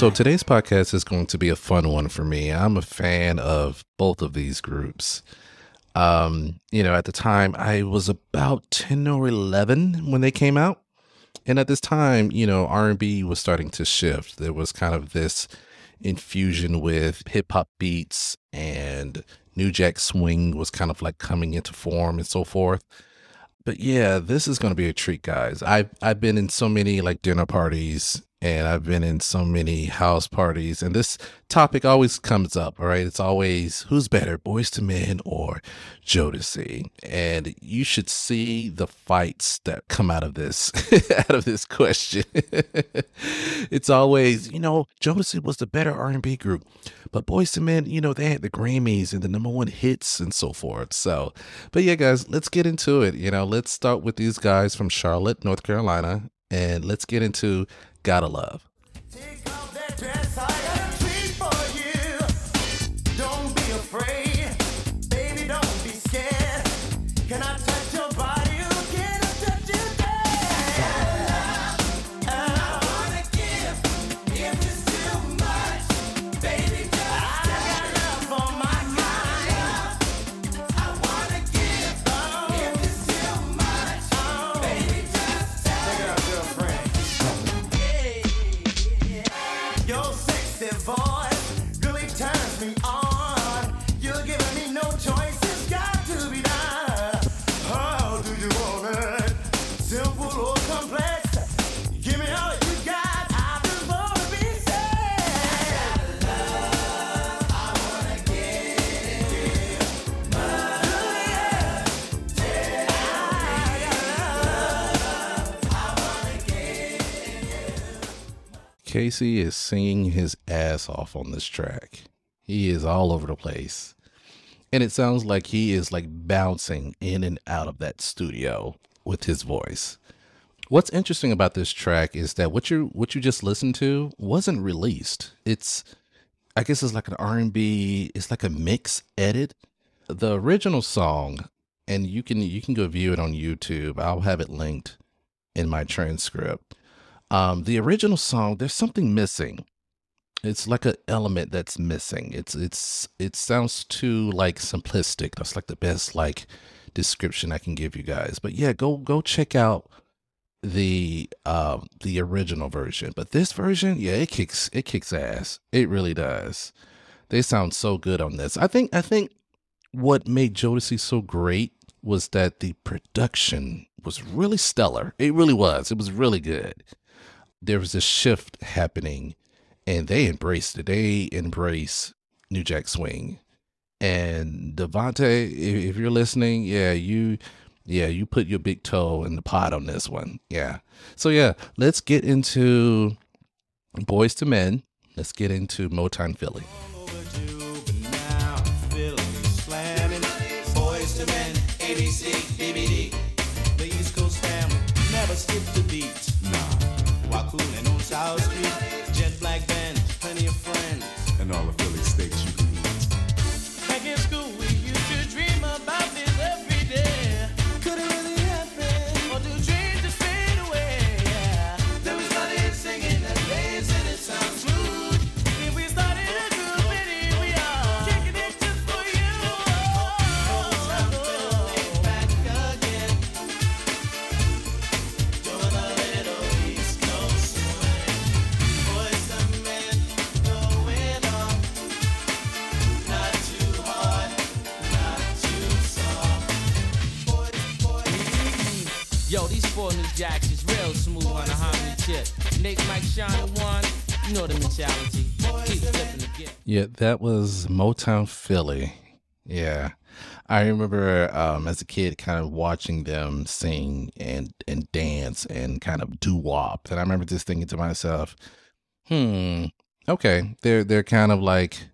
So today's podcast is going to be a fun one for me. I'm a fan of both of these groups. Um, you know, at the time I was about 10 or 11 when they came out. And at this time, you know, R&B was starting to shift. There was kind of this infusion with hip hop beats and New Jack Swing was kind of like coming into form and so forth. But yeah, this is going to be a treat, guys. I've I've been in so many like dinner parties and I've been in so many house parties, and this topic always comes up. All right, it's always who's better, Boyz II Men or Jodeci, and you should see the fights that come out of this out of this question. it's always, you know, Jodeci was the better R and B group, but Boyz II Men, you know, they had the Grammys and the number one hits and so forth. So, but yeah, guys, let's get into it. You know, let's start with these guys from Charlotte, North Carolina, and let's get into Gotta Love. K-Ci is singing his ass off on this track. He is all over the place. And it sounds like he is like bouncing in and out of that studio with his voice. What's interesting about this track is that what you what you just listened to wasn't released. It's I guess it's like an R&B, it's like a mix edit. The original song and you can you can go view it on YouTube. I'll have it linked in my transcript um, the original song, there's something missing. It's like an element that's missing. It's it's it sounds too like simplistic. That's like the best like description I can give you guys. But yeah, go go check out the um the original version. But this version, yeah, it kicks it kicks ass. It really does. They sound so good on this. I think I think what made Jodeci so great was that the production was really stellar. It really was. It was really good there was a shift happening and they embraced it. They embrace New Jack Swing. And DeVante, if, you're listening, yeah, you yeah, you put your big toe in the pot on this one. Yeah. So yeah, let's get into Boyz II Men. Let's get into Motown Philly. the beat. Cooling Mike, one, you know the mentality. Yeah, that was Motown Philly. Yeah. I remember um, as a kid kind of watching them sing and, and dance and kind of doo wop. And I remember just thinking to myself, hmm, okay, they're they're kind of like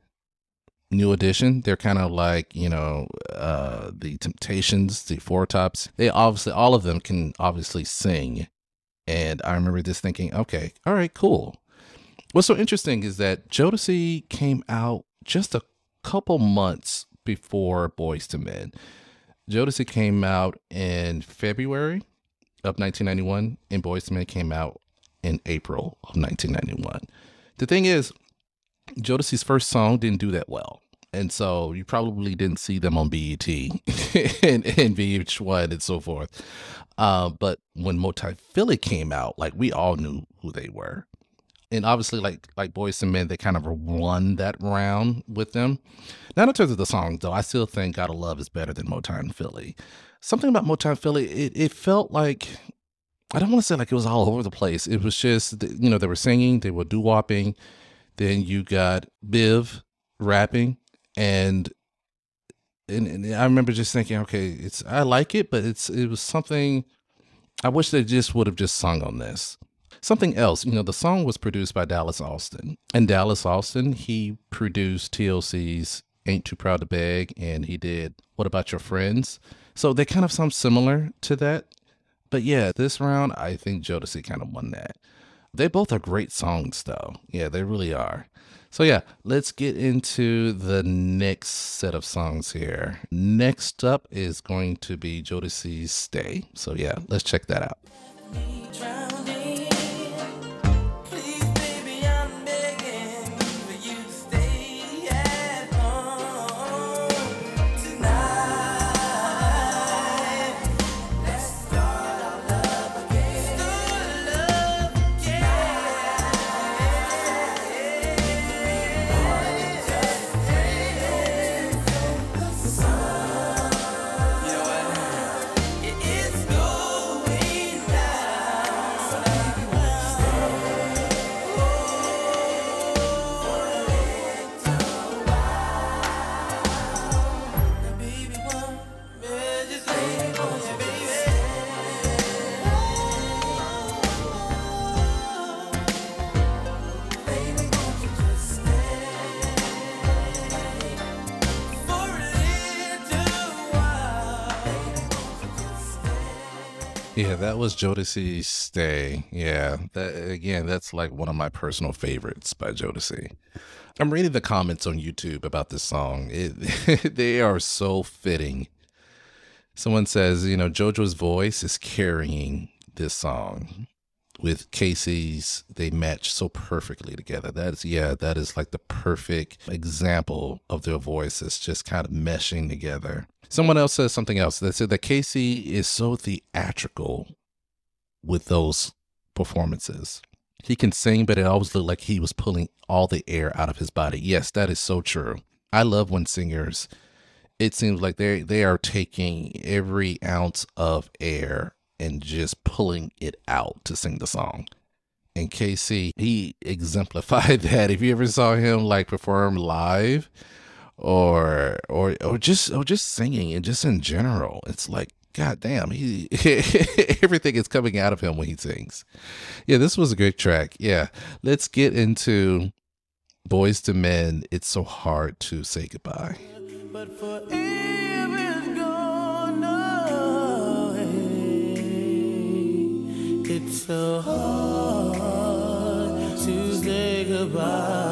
new edition. They're kind of like, you know, uh the Temptations, the Four Tops. They obviously all of them can obviously sing. And I remember just thinking, okay, all right, cool. What's so interesting is that Jodeci came out just a couple months before Boyz II Men. Jodeci came out in February of 1991, and Boyz II Men came out in April of 1991. The thing is, Jodeci's first song didn't do that well. And so you probably didn't see them on BET and, and VH1 and so forth. Uh, but when Philly came out, like we all knew who they were. And obviously, like like Boyz II Men, they kind of won that round with them. Now, in terms of the songs, though, I still think "Gotta Love" is better than Motown Philly. Something about Motown Philly, it, it felt like I don't want to say like it was all over the place. It was just you know they were singing, they were doo wopping. Then you got Biv rapping, and, and and I remember just thinking, okay, it's I like it, but it's it was something. I wish they just would have just sung on this. Something else, you know, the song was produced by Dallas Austin, and Dallas Austin he produced TLC's "Ain't Too Proud to Beg," and he did "What About Your Friends." So they kind of sound similar to that. But yeah, this round, I think Jodeci kind of won that. They both are great songs, though. Yeah, they really are. So, yeah, let's get into the next set of songs here. Next up is going to be Jodeci's Stay. So, yeah, let's check that out. Yeah, that was Jodeci's Stay. Yeah, that again, that's like one of my personal favorites by Jodeci. I'm reading the comments on YouTube about this song. It, they are so fitting. Someone says, you know, JoJo's voice is carrying this song with K-Ci's. They match so perfectly together. That's yeah, that is like the perfect example of their voices just kind of meshing together. Someone else says something else. They said that K-Ci is so theatrical with those performances. He can sing, but it always looked like he was pulling all the air out of his body. Yes, that is so true. I love when singers, it seems like they they are taking every ounce of air and just pulling it out to sing the song. And K-Ci, he exemplified that. If you ever saw him like perform live, or or or just or just singing and just in general it's like god damn he everything is coming out of him when he sings yeah this was a great track yeah let's get into Boyz II Men it's so hard to say goodbye so hard to say goodbye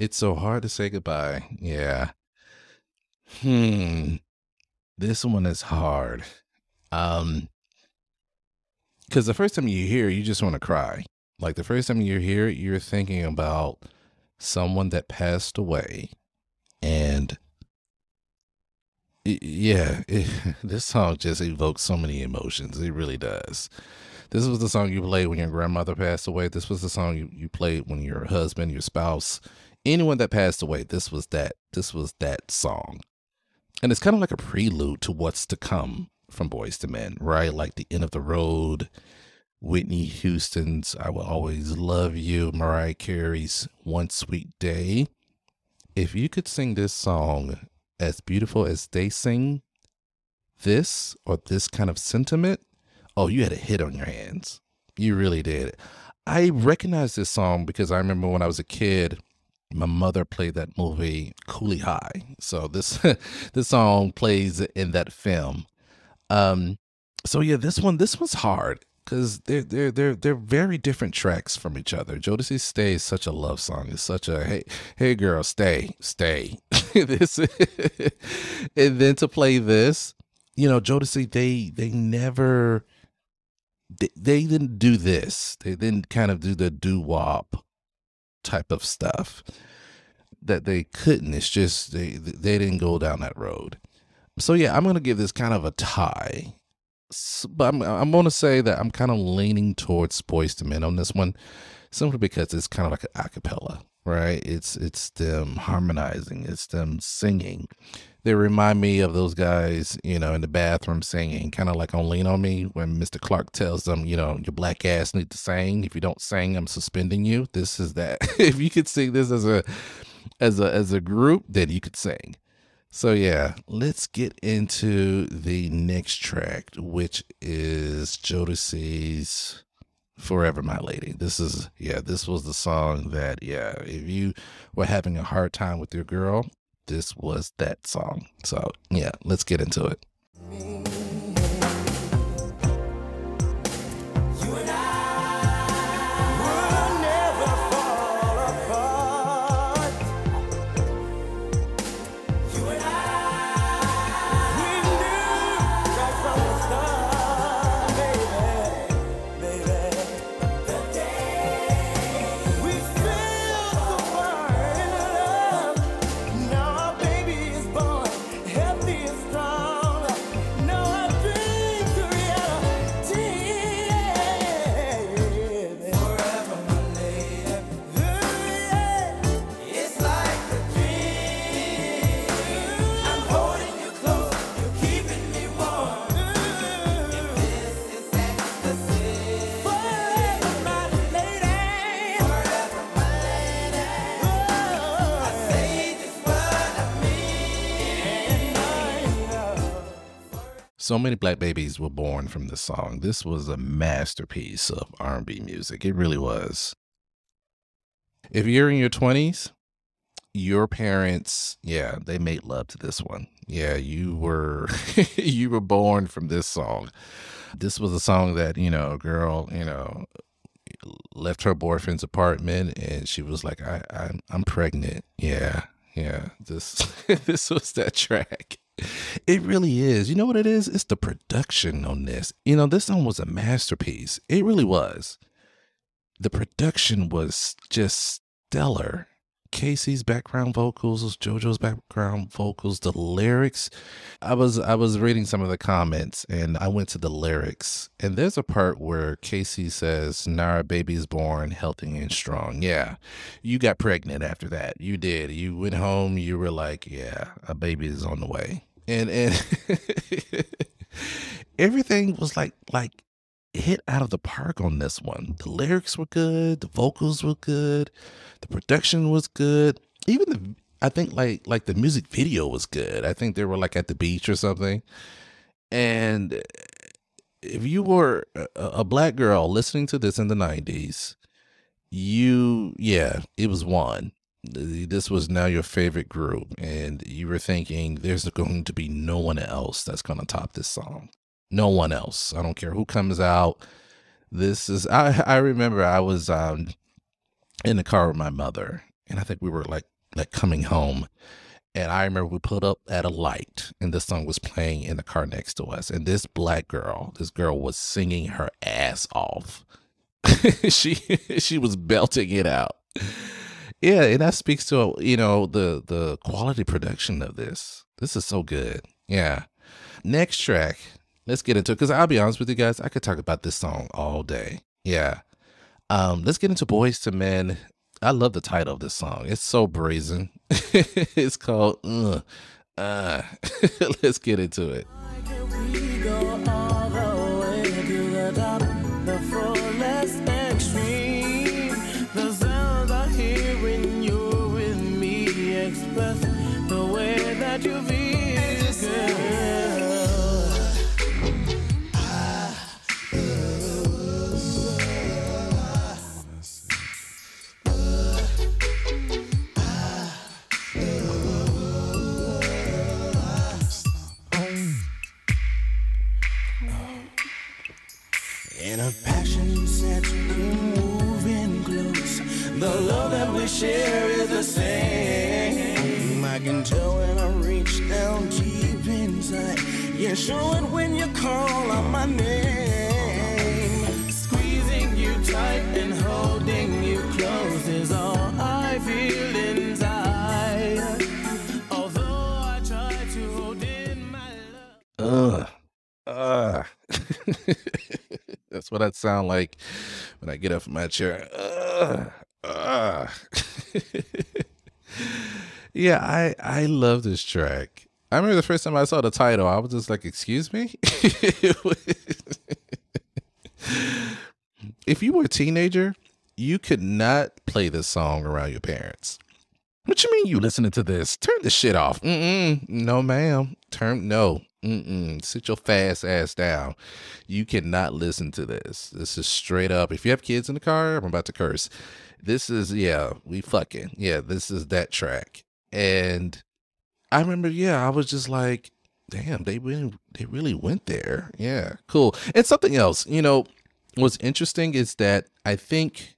It's so hard to say goodbye. Yeah. Hmm. This one is hard. Um because the first time you hear you just want to cry. Like the first time you hear you're thinking about someone that passed away. And it- yeah, it, this song just evokes so many emotions. It really does. This was the song you played when your grandmother passed away. This was the song you, you played when your husband, your spouse, anyone that passed away, this was that this was that song. and it's kind of like a prelude to what's to come from Boyz II Men, right? Like the end of the road, Whitney Houston's I Will Always Love You, Mariah Carey's One Sweet Day. If you could sing this song as beautiful as they sing this or this kind of sentiment, oh, you had a hit on your hands. You really did. I recognize this song because I remember when I was a kid, my mother played that movie Cooley High. So this this song plays in that film. Um so yeah, this one this one's hard because they're they're they're they're very different tracks from each other. Jodeci Stay is such a love song. It's such a hey hey girl stay stay. this and then to play this, you know, Jodeci they they never they, they didn't do this. They didn't kind of do the doo wop type of stuff that they couldn't. It's just they they didn't go down that road. So yeah, I'm gonna give this kind of a tie but I'm I'm gonna say that I'm kind of leaning towards Boyz II Men on this one, simply because it's kind of like an acapella, right? It's it's them harmonizing, it's them singing. They remind me of those guys, you know, in the bathroom singing, kind of like on Lean on Me when Mr. Clark tells them, you know, your black ass need to sing. If you don't sing, I'm suspending you. This is that. if you could sing this as a as a as a group, then you could sing. So yeah, let's get into the next track, which is Jodeci's Forever My Lady. This is yeah, this was the song that yeah, if you were having a hard time with your girl, this was that song. So yeah, let's get into it. So many black babies were born from this song. This was a masterpiece of R&B music. It really was. If you're in your 20s, your parents, yeah, they made love to this one. Yeah, you were you were born from this song. This was a song that, you know, a girl, you know, left her boyfriend's apartment and she was like, I, I I'm pregnant. Yeah. Yeah. This this was that track. It really is. You know what it is? It's the production on this. You know, this song was a masterpiece. It really was. The production was just stellar. K-Ci's background vocals, JoJo's background vocals, the lyrics. I was I was reading some of the comments and I went to the lyrics and there's a part where K-Ci says, "Nara baby's born healthy and strong." Yeah, you got pregnant after that. You did. You went home. You were like, "Yeah, a baby is on the way." And and everything was like like hit out of the park on this one. The lyrics were good, the vocals were good, the production was good. Even the I think like like the music video was good. I think they were like at the beach or something. And if you were a, a black girl listening to this in the 90s, you yeah, it was one this was now your favorite group and you were thinking there's going to be no one else that's going to top this song. No one else. I don't care who comes out. This is i i remember i was um in the car with my mother and i think we were like like coming home and i remember we pulled up at a light and this song was playing in the car next to us and this black girl this girl was singing her ass off. She she was belting it out yeah, and that speaks to you know the the quality production of this. This is so good. Yeah. Next track, let's get into it because I'll be honest with you guys, I could talk about this song all day. Yeah. Um, let's get into Boyz II Men. I love the title of this song. It's so brazen. it's called uh, Uh, let's get into it. Share is the same. I can tell when I reach down deep inside. You show it when you call out my name. Squeezing you tight and holding you close is all I feel inside. Although I try to hold in my love. Ugh. Uh. That's what I sound like when I get up from my chair. Ugh. Ugh. yeah, I I love this track. I remember the first time I saw the title, I was just like, "Excuse me." if you were a teenager, you could not play this song around your parents. What you mean you listening to this? Turn this shit off. Mm-mm. No, ma'am. Turn no. Mm-mm. Sit your fast ass down. You cannot listen to this. This is straight up. If you have kids in the car, I'm about to curse. This is yeah, we fucking yeah. This is that track, and I remember yeah, I was just like, damn, they really they really went there. Yeah, cool. And something else, you know, what's interesting is that I think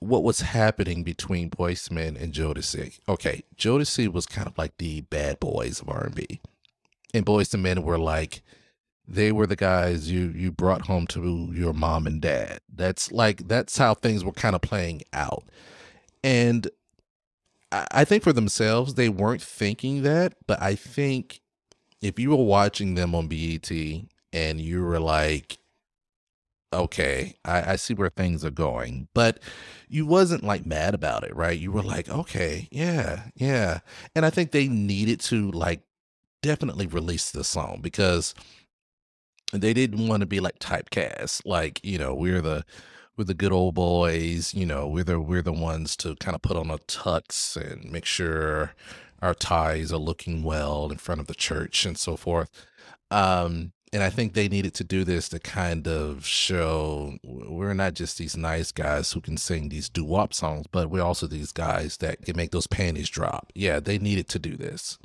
what was happening between Boyz II Men and Jodeci. Okay, Jodeci was kind of like the bad boys of R&B. And Boys and Men were like they were the guys you you brought home to your mom and dad. That's like that's how things were kind of playing out. And I, I think for themselves they weren't thinking that, but I think if you were watching them on BET and you were like okay, I, I see where things are going. But you wasn't like mad about it, right? You were like, okay, yeah, yeah. And I think they needed to like definitely release the song because they didn't want to be like typecast. Like, you know, we're the we're the good old boys, you know, we're the we're the ones to kind of put on a tux and make sure our ties are looking well in front of the church and so forth. Um and I think they needed to do this to kind of show we're not just these nice guys who can sing these doo wop songs, but we're also these guys that can make those panties drop. Yeah, they needed to do this.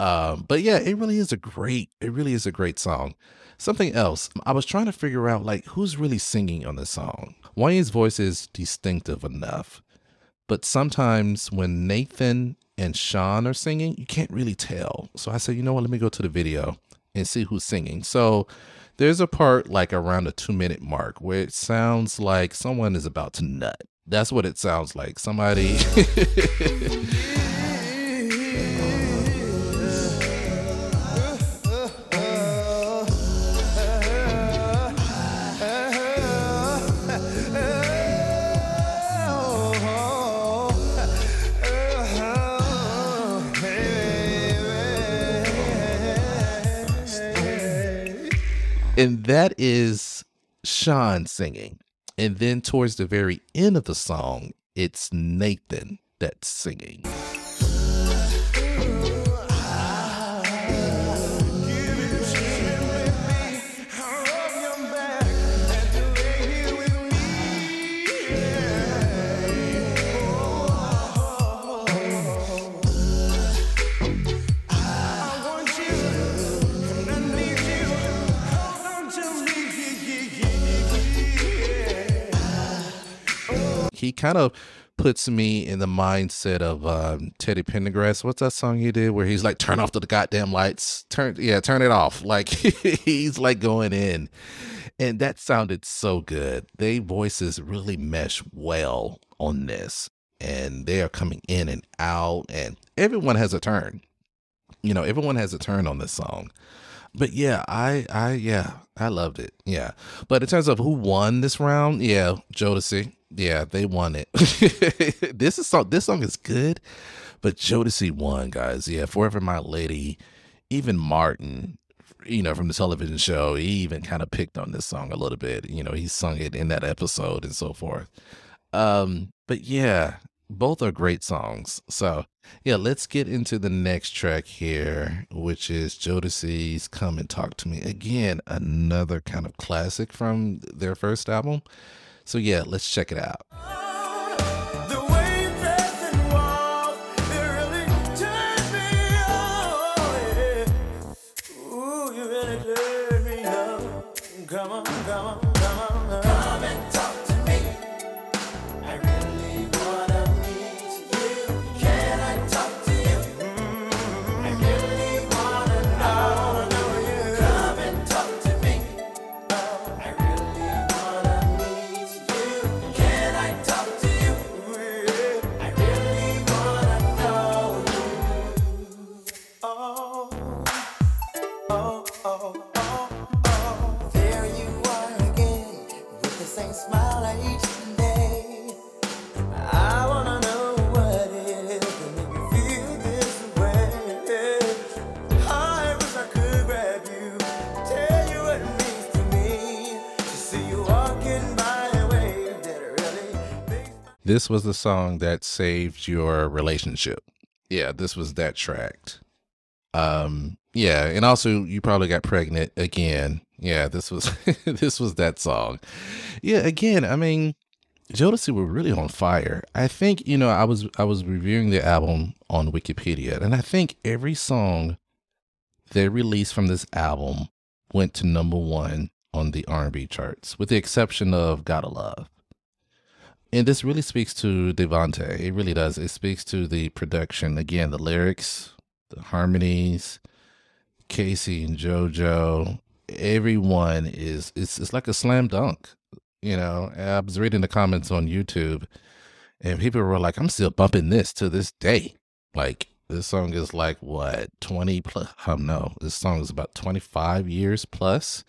Um, but yeah, it really is a great, it really is a great song. Something else, I was trying to figure out like who's really singing on this song. Wayne's voice is distinctive enough, but sometimes when Nathan and Sean are singing, you can't really tell. So I said, you know what, let me go to the video and see who's singing. So there's a part like around the two minute mark where it sounds like someone is about to nut. That's what it sounds like. Somebody. and that is Sean singing. And then towards the very end of the song, it's Nathan that's singing. He kind of puts me in the mindset of um, Teddy Pendergrass. What's that song he did where he's like, "Turn off the goddamn lights, turn yeah, turn it off." Like he's like going in, and that sounded so good. They voices really mesh well on this, and they are coming in and out, and everyone has a turn. You know, everyone has a turn on this song. But yeah, I I yeah, I loved it. Yeah. But in terms of who won this round, yeah, Jodeci. Yeah, they won it. this is song this song is good, But Jodeci won, guys. Yeah, Forever My Lady. Even Martin, you know, from the television show, he even kind of picked on this song a little bit. You know, he sung it in that episode and so forth. Um, but yeah, both are great songs. So yeah, let's get into the next track here, which is Jodeci's Come and Talk to Me. Again, another kind of classic from their first album. So yeah, let's check it out. This was the song that saved your relationship. Yeah, this was that track. Um, yeah, and also you probably got pregnant again. Yeah, this was this was that song. Yeah, again, I mean, Jodeci were really on fire. I think, you know, I was I was reviewing the album on Wikipedia, and I think every song they released from this album went to number one on the R&B charts, with the exception of "Gotta Love." And this really speaks to Devante. It really does. It speaks to the production. Again, the lyrics, the harmonies, K-Ci and JoJo. Everyone is it's it's like a slam dunk. You know, I was reading the comments on YouTube and people were like, I'm still bumping this to this day. Like this song is like what, 20 plus um no, this song is about 25 years plus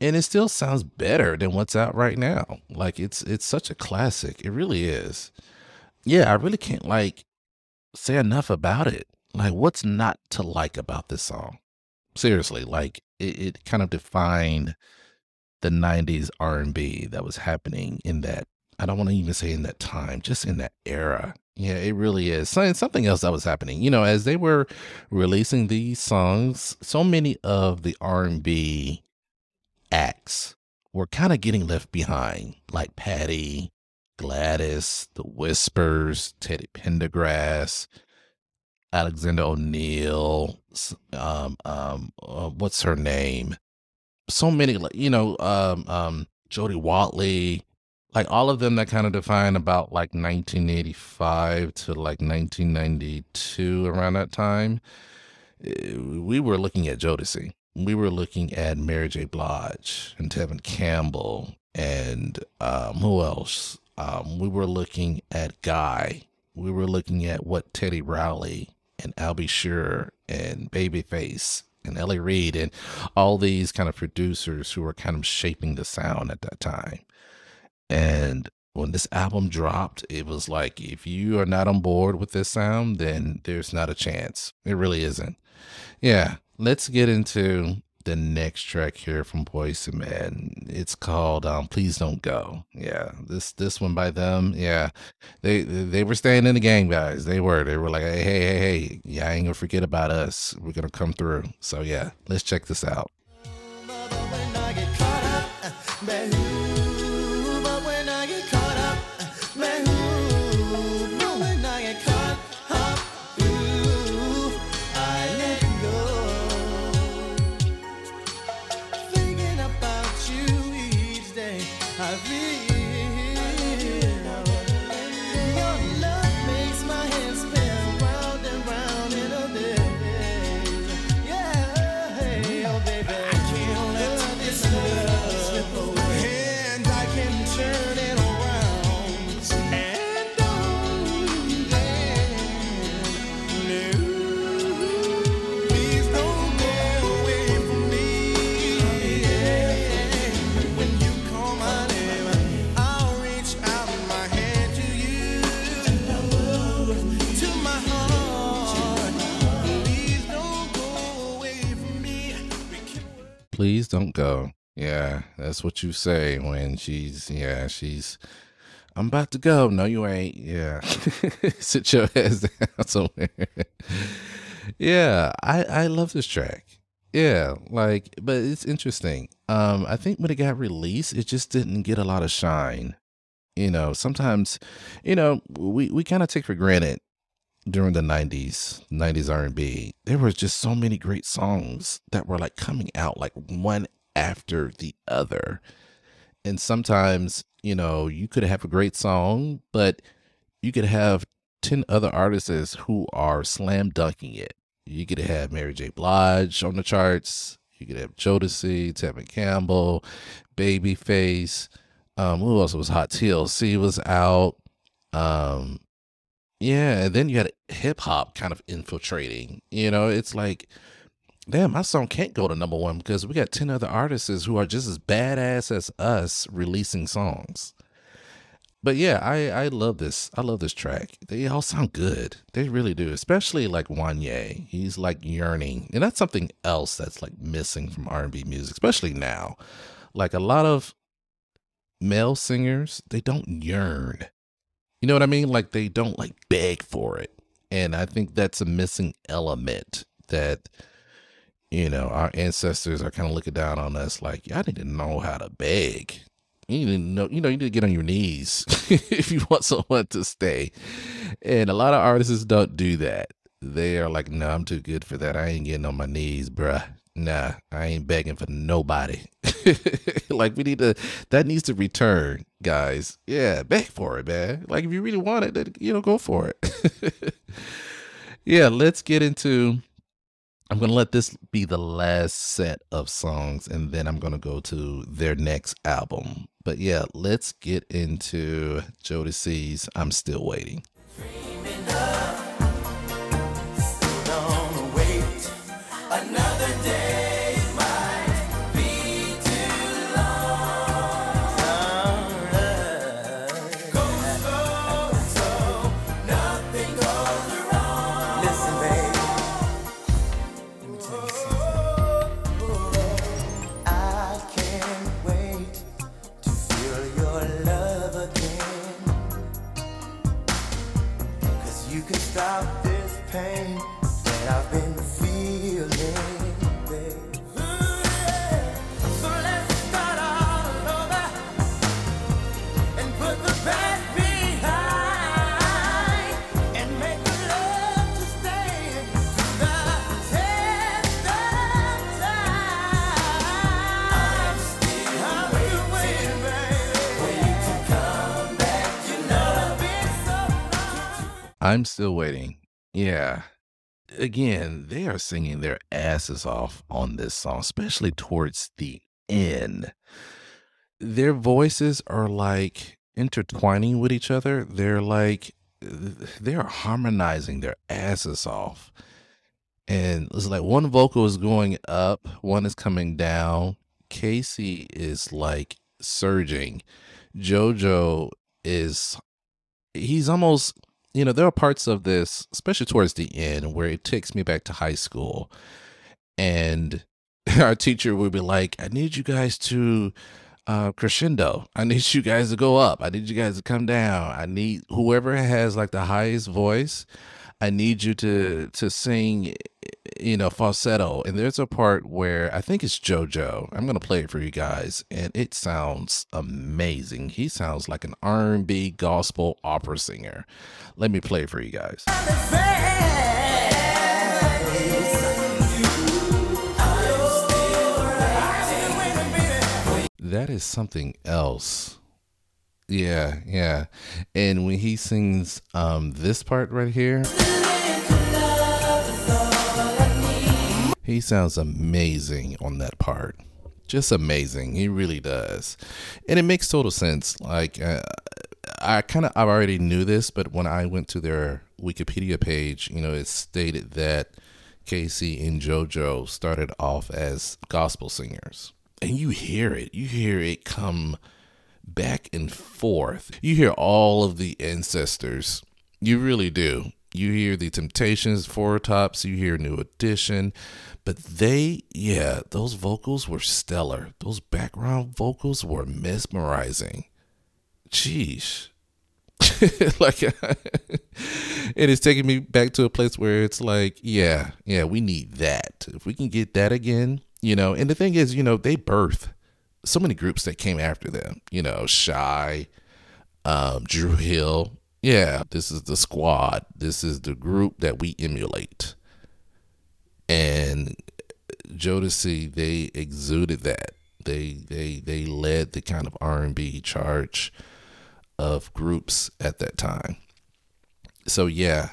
and it still sounds better than what's out right now. Like it's it's such a classic. It really is. Yeah, I really can't like say enough about it. Like what's not to like about this song? Seriously, like it, it kind of defined the 90s R&B that was happening in that I don't want to even say in that time, just in that era. Yeah, it really is. So, something else that was happening. You know, as they were releasing these songs, so many of the R&B acts were kind of getting left behind, like Patty, Gladys, The Whispers, Teddy Pendergrass, Alexander O'Neal, um, um, uh, what's her name? So many, like, you know, um, um, Jody Watley, like all of them that kind of define about like 1985 to like 1992 around that time. eh, We were looking at Jodeci. We were looking at Mary J. Blige and Tevin Campbell and um, who else? Um, we were looking at Guy. We were looking at what Teddy Riley and Al B. Sure and Babyface and L.A. Reid and all these kind of producers who were kind of shaping the sound at that time. And when this album dropped, it was like, if you are not on board with this sound, then there's not a chance. It really isn't. Yeah, let's get into the next track here from Boyz II Men. It's called um, "Please Don't Go." Yeah, this this one by them. Yeah, they they were staying in the game, guys. They were. They were like, hey, hey, hey, hey, yeah, ain't gonna forget about us. We're gonna come through. So yeah, let's check this out. Please don't go. Yeah, that's what you say when she's yeah, she's I'm about to go. No, you ain't. Yeah. Sit your ass down somewhere. yeah, I I love this track. Yeah, like but it's interesting. Um I think when it got released, it just didn't get a lot of shine. You know, sometimes, you know, we we kind of take for granted during the 90s 90s r&b there was just so many great songs that were like coming out like one after the other. And sometimes you know you could have a great song but you could have 10 other artists who are slam dunking it. You could have mary j. Blige on the charts. You could have jodeci tevin campbell babyface um who else was hot? Tlc was out. Um yeah, and then you had hip hop kind of infiltrating. You know, it's like, damn, my song can't go to number one because we got 10 other artists who are just as badass as us releasing songs. But yeah, I, I love this. I love this track. They all sound good. They really do. Especially like Wanya. He's like yearning. And that's something else that's like missing from R&B music, especially now. Like a lot of male singers, they don't yearn you know what I mean? Like they don't like beg for it. And I think that's a missing element that, you know, our ancestors are kind of looking down on us like, y'all didn't know how to beg. You didn't know, you know, you need to get on your knees if you want someone to stay. And a lot of artists don't do that. They are like, no, I'm too good for that. I ain't getting on my knees, bruh nah, I ain't begging for nobody. like we need to that needs to return, guys. Yeah, beg for it, man. Like if you really want it, then you know, go for it. yeah, let's get into I'm gonna let this be the last set of songs and then I'm gonna go to their next album. But yeah, let's get into Jodeci's I'm Still Waiting. I'm still waiting. Yeah. Again, they are singing their asses off on this song, especially towards the end. Their voices are like intertwining with each other. They're like, they are harmonizing their asses off. And it's like one vocal is going up, one is coming down. K-Ci is like surging. JoJo is, he's almost you know, there are parts of this, especially towards the end, where it takes me back to high school. And our teacher would be like, I need you guys to uh, crescendo. I need you guys to go up. I need you guys to come down. I need whoever has like the highest voice. I need you to to sing, you know, falsetto. And there's a part where I think it's JoJo. I'm gonna play it for you guys, and it sounds amazing. He sounds like an R&B gospel opera singer. Let me play it for you guys. That is something else. Yeah, yeah. And when he sings um this part right here, he sounds amazing on that part. Just amazing. He really does. And it makes total sense. Like uh, I kind of I already knew this, but when I went to their Wikipedia page, you know, it stated that K-Ci and JoJo started off as gospel singers. And you hear it. You hear it come back and forth. You hear all of the ancestors. You really do. You hear the Temptations, Four Tops, you hear New Edition, but they, yeah, those vocals were stellar. Those background vocals were mesmerizing. Jeez. like it is taking me back to a place where it's like, yeah, yeah, we need that. If we can get that again, you know. And the thing is, you know, they birth so many groups that came after them. You know, Shai, um, Dru Hill, yeah, this is the squad. This is the group that we emulate. And Jodeci, they exuded that. They they they led the kind of R and B charge of groups at that time. So yeah,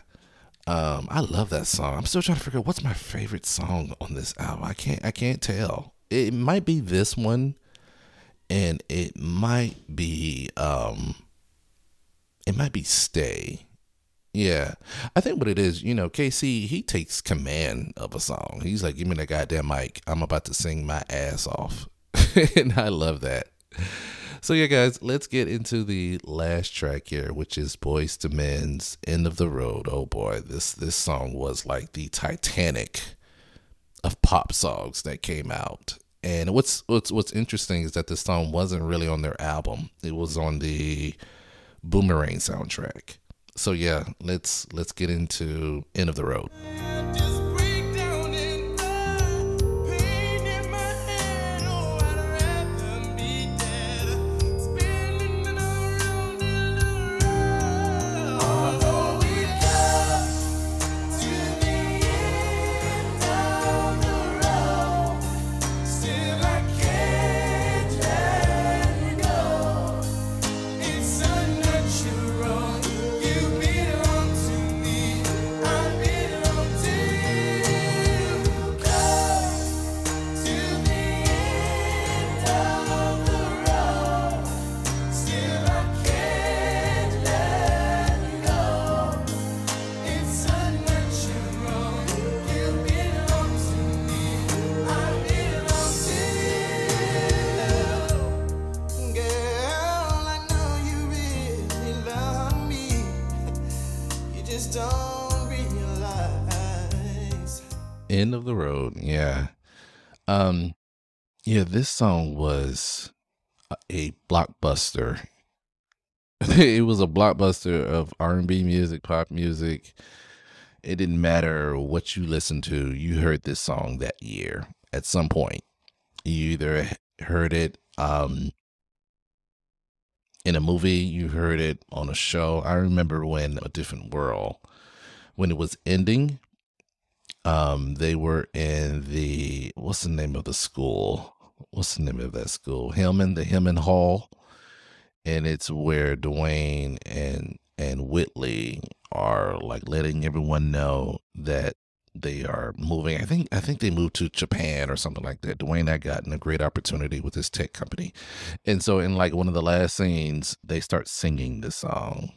um, I love that song. I'm still trying to figure out what's my favorite song on this album. I can't I can't tell. It might be this one, and it might be um it might be stay. Yeah. I think what it is, you know, K-Ci, he takes command of a song. He's like, give me that goddamn mic. I'm about to sing my ass off. and I love that. So yeah, guys, let's get into the last track here, which is Boyz II Men's "End of the Road." Oh boy, this this song was like the Titanic of pop songs that came out. And what's what's what's interesting is that this song wasn't really on their album; it was on the Boomerang soundtrack. So yeah, let's let's get into End of the Road. This song was a blockbuster. it was a blockbuster of R&B music, pop music. It didn't matter what you listened to. You heard this song that year at some point. You either heard it um in a movie, you heard it on a show. I remember when A Different World when it was ending um, they were in the what's the name of the school? What's the name of that school? Hillman, the Hillman Hall, and it's where Dwayne and and Whitley are like letting everyone know that they are moving. I think I think they moved to Japan or something like that. Dwayne had gotten a great opportunity with his tech company, and so in like one of the last scenes, they start singing this song,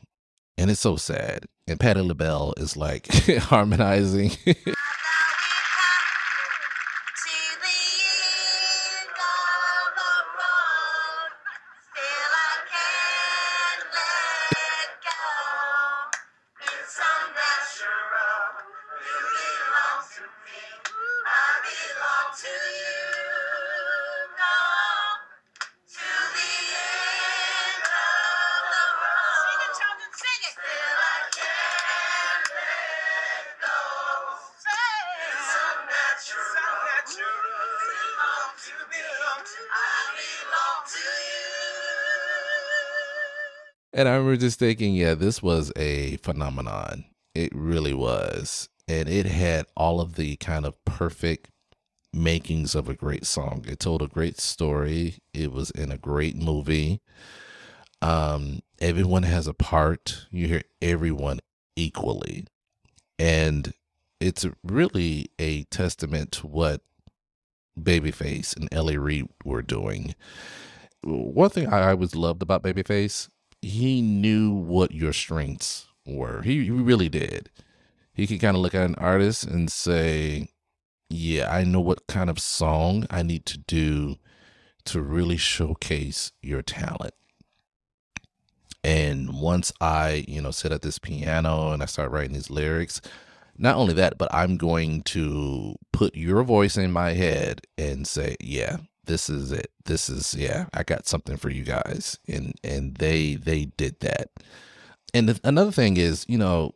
and it's so sad. And Patti LaBelle is like harmonizing. And I remember just thinking, yeah, this was a phenomenon. It really was. And it had all of the kind of perfect makings of a great song. It told a great story. It was in a great movie. Um, everyone has a part. You hear everyone equally. And it's really a testament to what Babyface and L.A. Reid were doing. One thing I always loved about Babyface he knew what your strengths were. He, he really did. He could kind of look at an artist and say, yeah, I know what kind of song I need to do to really showcase your talent. And once I, you know, sit at this piano and I start writing these lyrics, not only that, but I'm going to put your voice in my head and say, yeah, this is it. This is yeah, I got something for you guys. And and they they did that. And the, another thing is, you know,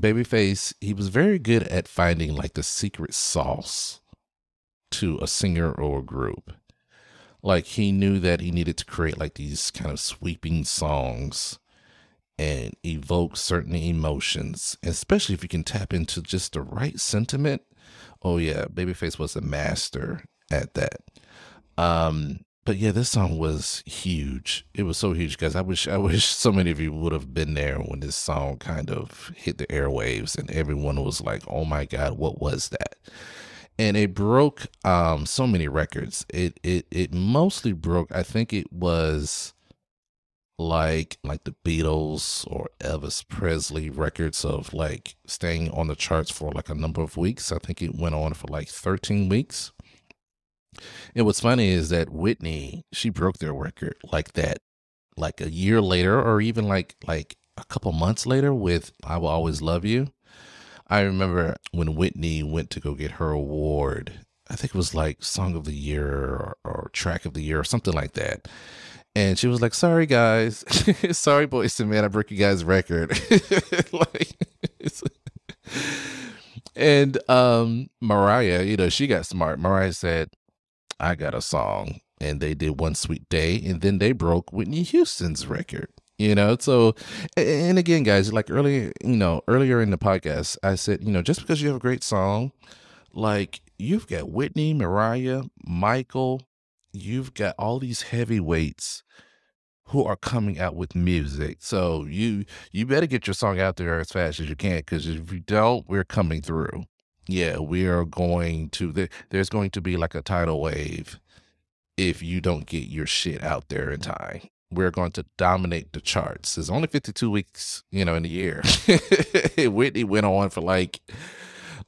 Babyface, he was very good at finding like the secret sauce to a singer or a group. Like he knew that he needed to create like these kind of sweeping songs and evoke certain emotions, especially if you can tap into just the right sentiment. Oh yeah, Babyface was a master at that. Um, but yeah, this song was huge. It was so huge, guys. I wish I wish so many of you would have been there when this song kind of hit the airwaves and everyone was like, "Oh my god, what was that?" And it broke um so many records. It it it mostly broke. I think it was like like the Beatles or Elvis Presley records of like staying on the charts for like a number of weeks. I think it went on for like 13 weeks. And what's funny is that Whitney, she broke their record like that, like a year later, or even like like a couple months later with "I Will Always Love You." I remember when Whitney went to go get her award. I think it was like Song of the Year or, or Track of the Year or something like that. And she was like, "Sorry guys, sorry boys and man, I broke you guys' record." like, and um, Mariah, you know, she got smart. Mariah said, I got a song. And they did One Sweet Day, and then they broke Whitney Houston's record. You know, so and again, guys, like earlier, you know, earlier in the podcast, I said, you know, just because you have a great song, like you've got Whitney, Mariah, Michael, you've got all these heavyweights who are coming out with music. So you you better get your song out there as fast as you can because if you don't, we're coming through yeah, we are going to there's going to be like a tidal wave if you don't get your shit out there in time. We're going to dominate the charts. There's only 52 weeks, you know, in the year. Whitney went on for like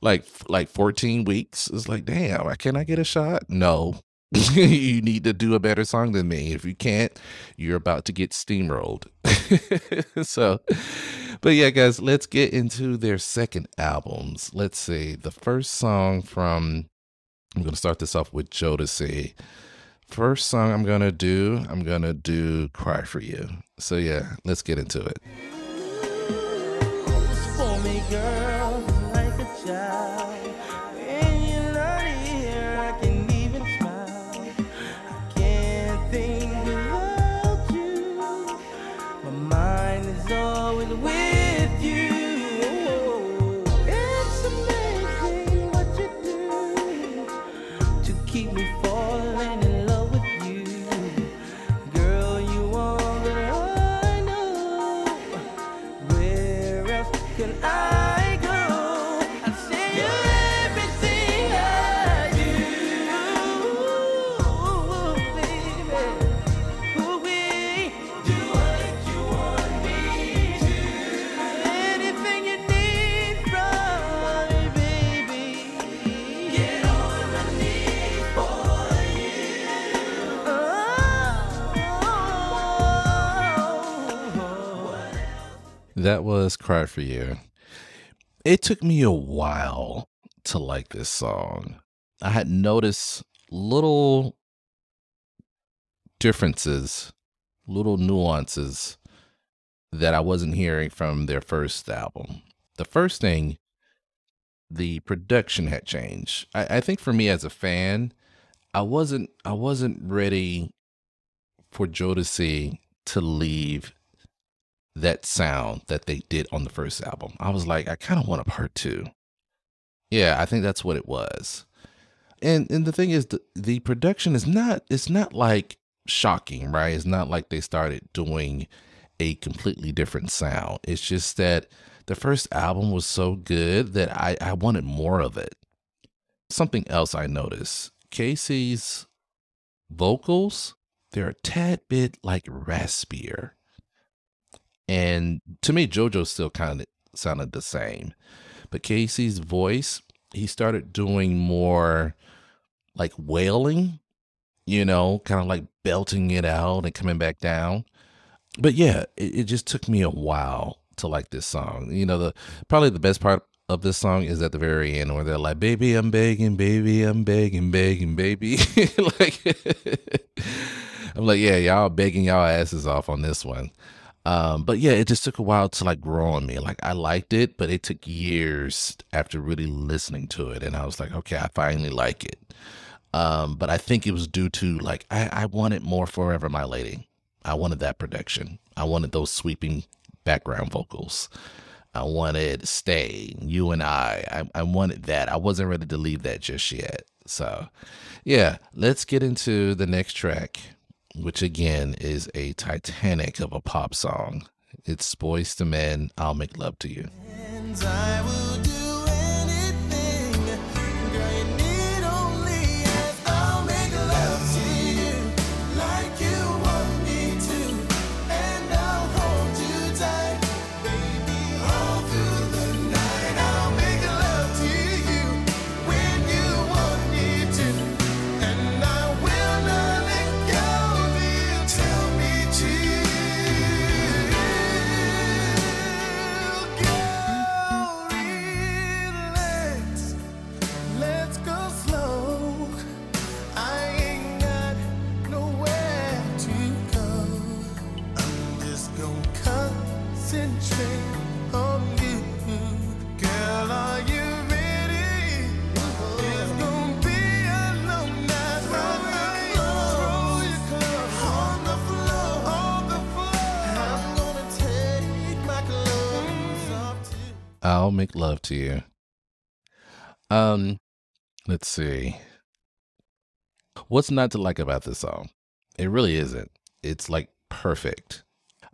like like 14 weeks. It's like, damn, can I get a shot? No. you need to do a better song than me. If you can't, you're about to get steamrolled. so but yeah, guys, let's get into their second albums. Let's see. The first song from I'm gonna start this off with Jodeci. First song I'm gonna do, I'm gonna do Cry for You. So yeah, let's get into it. That was Cry for You. It took me a while to like this song. I had noticed little differences, little nuances that I wasn't hearing from their first album. The first thing, the production had changed. I, I think for me as a fan, I wasn't I wasn't ready for Jodeci to leave that sound that they did on the first album. I was like, I kind of want a part two. Yeah, I think that's what it was. And and the thing is, the, the production is not it's not like shocking, right? It's not like they started doing a completely different sound. It's just that the first album was so good that I, I wanted more of it. Something else I noticed K-Ci's vocals, they're a tad bit like raspier. And to me, JoJo still kind of sounded the same. But K-Ci's voice, he started doing more like wailing, you know, kind of like belting it out and coming back down. but yeah, it, it just took me a while to like this song. You know, the probably the best part of this song is at the very end where they're like, "Baby, I'm begging, baby, I'm begging, begging, baby." like, I'm like, yeah, y'all begging y'all asses off on this one. Um, but yeah, it just took a while to like grow on me. Like I liked it, but it took years after really listening to it, and I was like, okay, I finally like it. Um, but I think it was due to like I, I wanted more Forever My Lady. I wanted that production. I wanted those sweeping background vocals. I wanted Stay, You and I. I. I wanted that. I wasn't ready to leave that just yet. So, yeah, let's get into the next track, which again is a Titanic of a pop song. It's Boyz II Men, I'll Make Love to You. I'll make love to you. Um, let's see. What's not to like about this song? It really isn't. It's like perfect.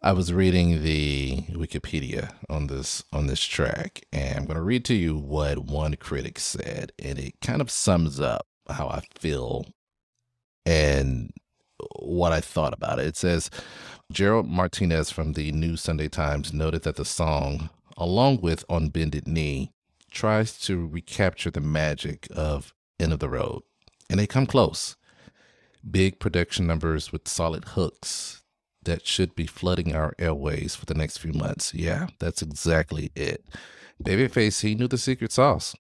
I was reading the Wikipedia on this on this track, and I'm to read to you what one critic said, and it kind of sums up how I feel and what I thought about it. It says Gerald Martinez from the New Sunday Times noted that the song, along with On Bended Knee, tries to recapture the magic of End of the Road, and they come close. Big production numbers with solid hooks that should be flooding our airways for the next few months. Yeah, that's exactly it. Babyface, he knew the secret sauce.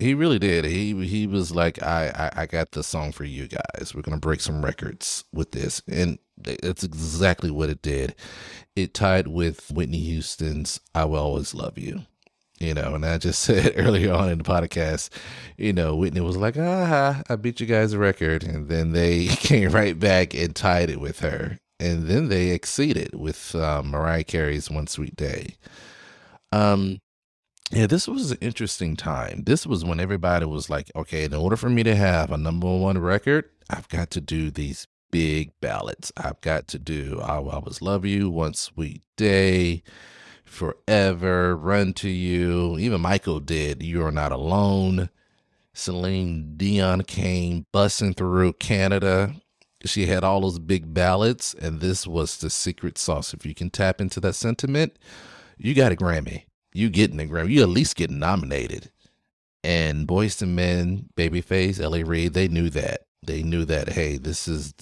He really did. He he was like, I, I I got the song for you guys. We're gonna break some records with this, and that's exactly what it did. It tied with Whitney Houston's "I Will Always Love You." You know, and I just said earlier on in the podcast, you know, Whitney was like, ah, I beat you guys a record. And then they came right back and tied it with her. And then they exceeded with um, Mariah Carey's One Sweet Day. Um, yeah, this was an interesting time. This was when everybody was like, okay, in order for me to have a number one record, I've got to do these big ballads. I've got to do I Will Always Love You, One Sweet Day, Forever, Run to You. Even Michael did You Are Not Alone. Celine Dion came bussing through Canada. She had all those big ballads, and this was the secret sauce. If you can tap into that sentiment, you got a Grammy. You getting a Grammy. You at least getting nominated. And Boys and Men, Babyface, L.A. Reid, they knew that. They knew that, hey, this is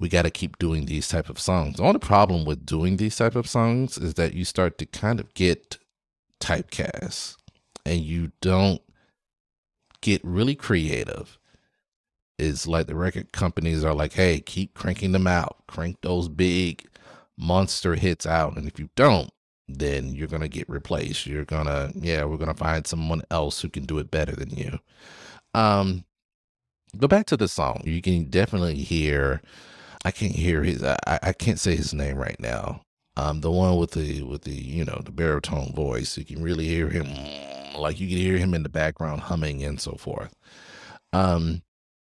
we got to keep doing these type of songs. The only problem with doing these type of songs is that you start to kind of get typecast and you don't get really creative. It's like the record companies are like, hey, keep cranking them out. Crank those big monster hits out. And if you don't, then you're going to get replaced. You're going to, yeah, we're going to find someone else who can do it better than you. Um, go back to the song. You can definitely hear, I can't hear his, I, I can't say his name right now. Um, the one with the, with the, you know, the baritone voice. You can really hear him, like you can hear him in the background humming and so forth. Um,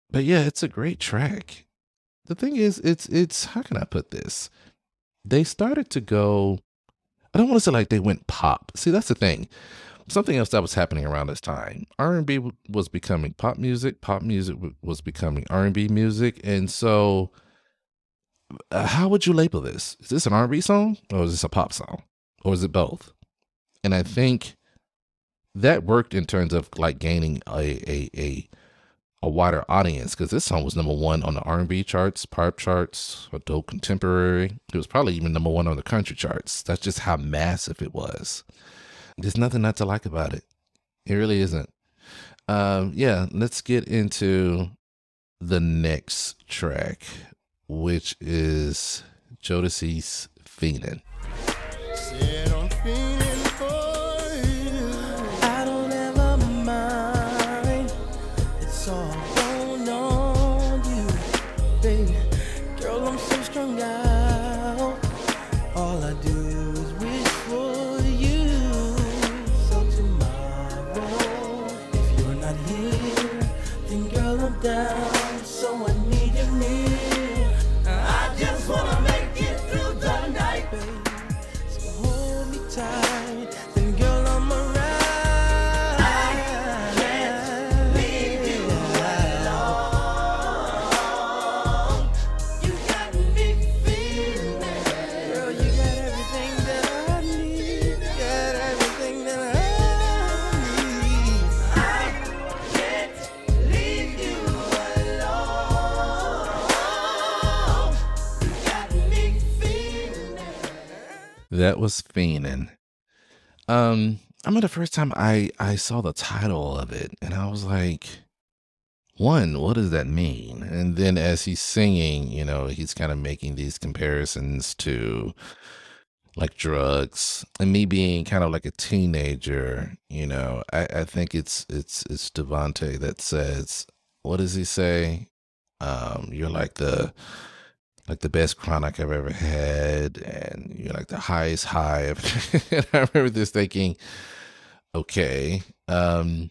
but yeah, it's a great track. The thing is, it's, it's, how can I put this? They started to go, I don't want to say like they went pop. See, that's the thing. Something else that was happening around this time. R&B was becoming pop music. Pop music was becoming R&B music. And so uh, how would you label this? Is this an R&B song or is this a pop song? Or is it both? And I think that worked in terms of like gaining a a, a a wider audience because this song was number one on the R&B charts, pop charts, adult contemporary. It was probably even number one on the country charts. That's just how massive it was. There's nothing not to like about it. It really isn't. Um, yeah, let's get into the next track, which is Jodeci's Fiendin'. That was Fiendin'. Um, I remember the first time I I saw the title of it, and I was like, one, what does that mean? And then as he's singing, you know, he's kind of making these comparisons to like drugs and me being kind of like a teenager, you know, I, I think it's it's it's DeVante that says, what does he say? Um, you're like the like the best chronic I've ever had, and you're like the highest high. And I remember just thinking, okay, um,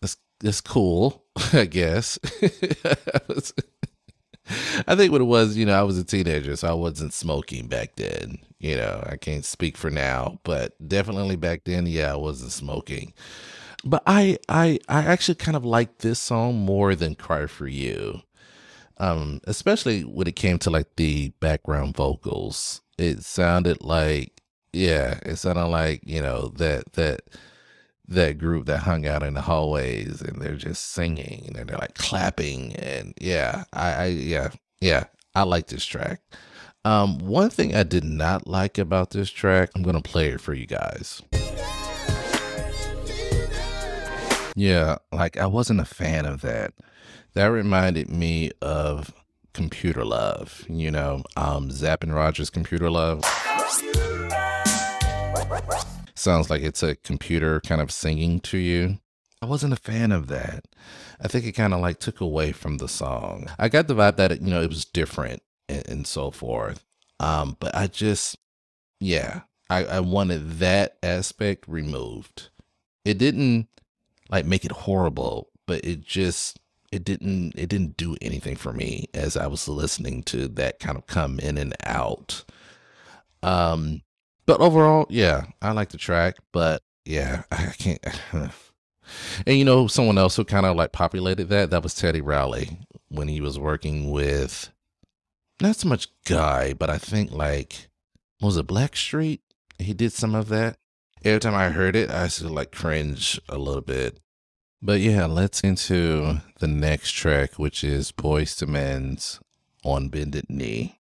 that's that's cool, I guess. I was- I think what it was, you know, I was a teenager, so I wasn't smoking back then. You know, I can't speak for now, but definitely back then, yeah, I wasn't smoking. But I, I, I actually kind of like this song more than "Cry for You." Um especially when it came to like the background vocals it sounded like yeah it sounded like you know that that that group that hung out in the hallways and they're just singing and they're like clapping and yeah i i yeah yeah i like this track. Um one thing i did not like about this track i'm gonna play it for you guys. Yeah like i wasn't a fan of that that reminded me of computer love you know um zapp and rogers computer love. Sounds like it's a computer kind of singing to you. I wasn't a fan of that. I think it kind of like took away from the song. I got the vibe that it, you know it was different and, and so forth. Um but i just yeah I, I wanted that aspect removed. It didn't like make it horrible but it just it didn't it didn't do anything for me as I was listening to that kind of come in and out. Um but overall, yeah, I like the track, but yeah, I can't and you know someone else who kind of like populated that, that was Teddy Riley when he was working with not so much Guy, but I think like was it Blackstreet? He did some of that. Every time I heard it, I to like cringe a little bit. But yeah, let's into the next track, which is Boyz II Men's on Bended Knee.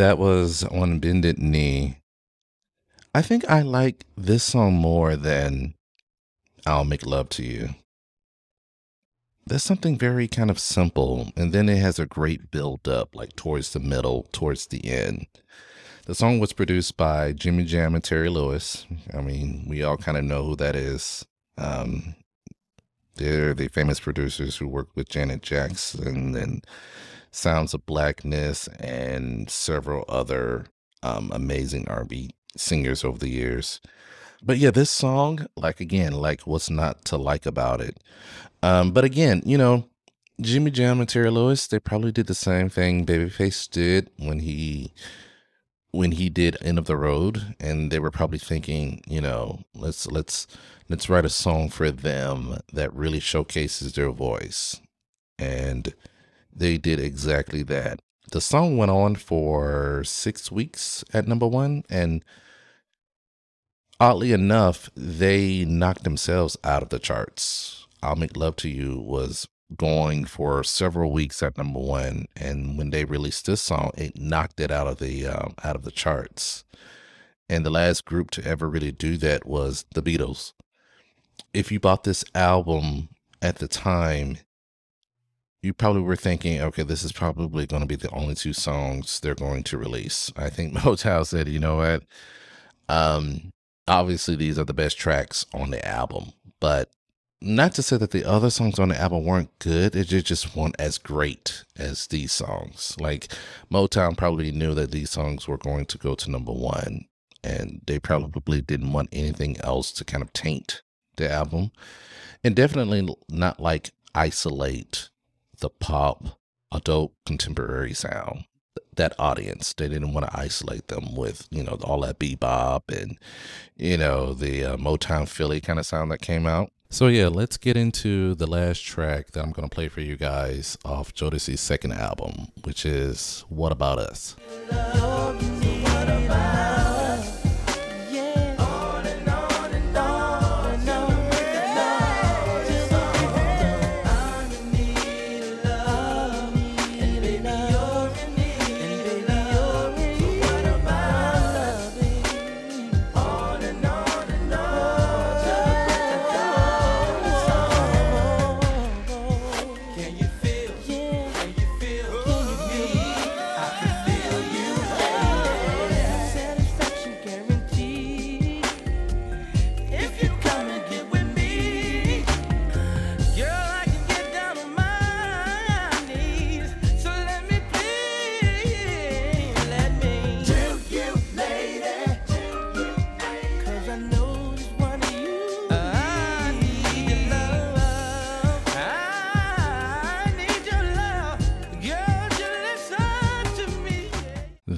That was on Bended Knee. I think I like this song more than I'll Make Love to You. there's something very kind of simple, and then it has a great build up, like towards the middle, towards the end. The song was produced by Jimmy Jam and Terry Lewis. I mean, we all kind of know who that is. Um, they're the famous producers who worked with Janet Jackson and Sounds of Blackness and several other um, amazing R&B singers over the years. But yeah, this song, like again, like what's not to like about it? Um, but again, you know, Jimmy Jam and Terry Lewis, they probably did the same thing Babyface did when he when he did End of the Road, and they were probably thinking, you know, let's let's let's write a song for them that really showcases their voice. And they did exactly that. The song went on for six weeks at number one, and oddly enough, they knocked themselves out of the charts. I'll Make Love to You was going for several weeks at number one, and when they released this song, it knocked it out of the um, out of the charts. And the last group to ever really do that was the Beatles. If you bought this album at the time, you probably were thinking, okay, this is probably going to be the only two songs they're going to release. I think Motown said, you know what? Um, obviously, these are the best tracks on the album, but not to say that the other songs on the album weren't good. It just weren't as great as these songs. Like Motown probably knew that these songs were going to go to number one, and they probably didn't want anything else to kind of taint the album, and definitely not like isolate the pop adult contemporary sound that audience. They didn't want to isolate them with, you know, all that bebop and, you know, the uh, Motown Philly kind of sound that came out. So yeah, let's get into the last track that I'm going to play for you guys off Jodeci's second album, which is What About Us.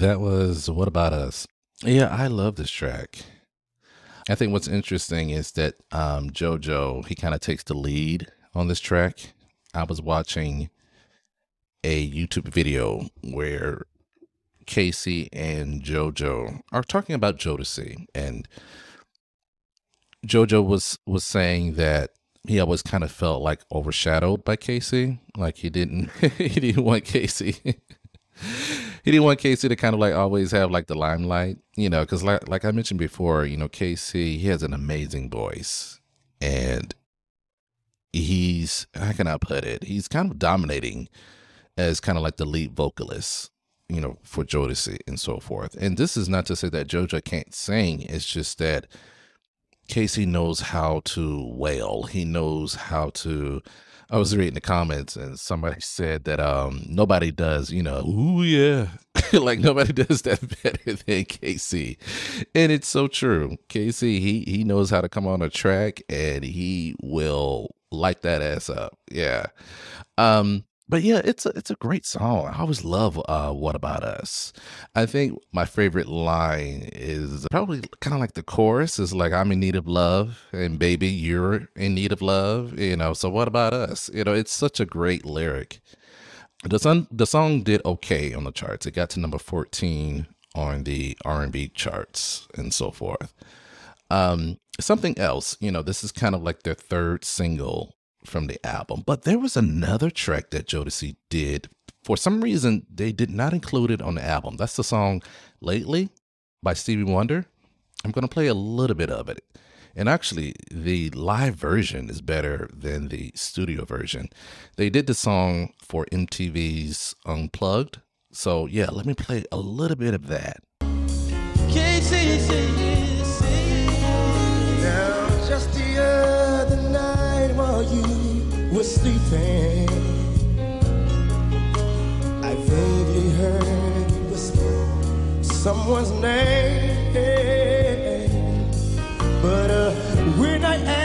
That was What About Us? Yeah, I love this track. I think what's interesting is that um, JoJo, he kind of takes the lead on this track. I was watching a YouTube video where K-Ci and JoJo are talking about Jodeci, and JoJo was was saying that he always kind of felt like overshadowed by K-Ci, like he didn't he didn't want he didn't want K-Ci to kind of like always have like the limelight, you know, because like like I mentioned before, you know, K-Ci he has an amazing voice, and he's how can I put it? He's kind of dominating as kind of like the lead vocalist, you know, for Jodeci and so forth. And this is not to say that JoJo can't sing. It's just that K-Ci knows how to wail. He knows how to I was reading the comments and somebody said that um nobody does, you know, ooh yeah. like nobody does that better than K-Ci. And it's so true. K-Ci, he he knows how to come on a track and he will light that ass up. Yeah. Um but yeah, it's a it's a great song. I always love uh, "What About Us." I think my favorite line is probably kind of like the chorus is like "I'm in need of love" and "Baby, you're in need of love." You know, so what about us? You know, it's such a great lyric. The song the song did okay on the charts. It got to number fourteen on the R and B charts and so forth. Um, something else, you know, this is kind of like their third single from the album. But there was another track that Jodeci did. For some reason, they did not include it on the album. That's the song Lately by Stevie Wonder. I'm going to play a little bit of it. And actually, the live version is better than the studio version. They did the song for MTV's Unplugged. So, yeah, let me play a little bit of that. Can't were sleeping, I vaguely heard you whisper someone's name. But uh, when I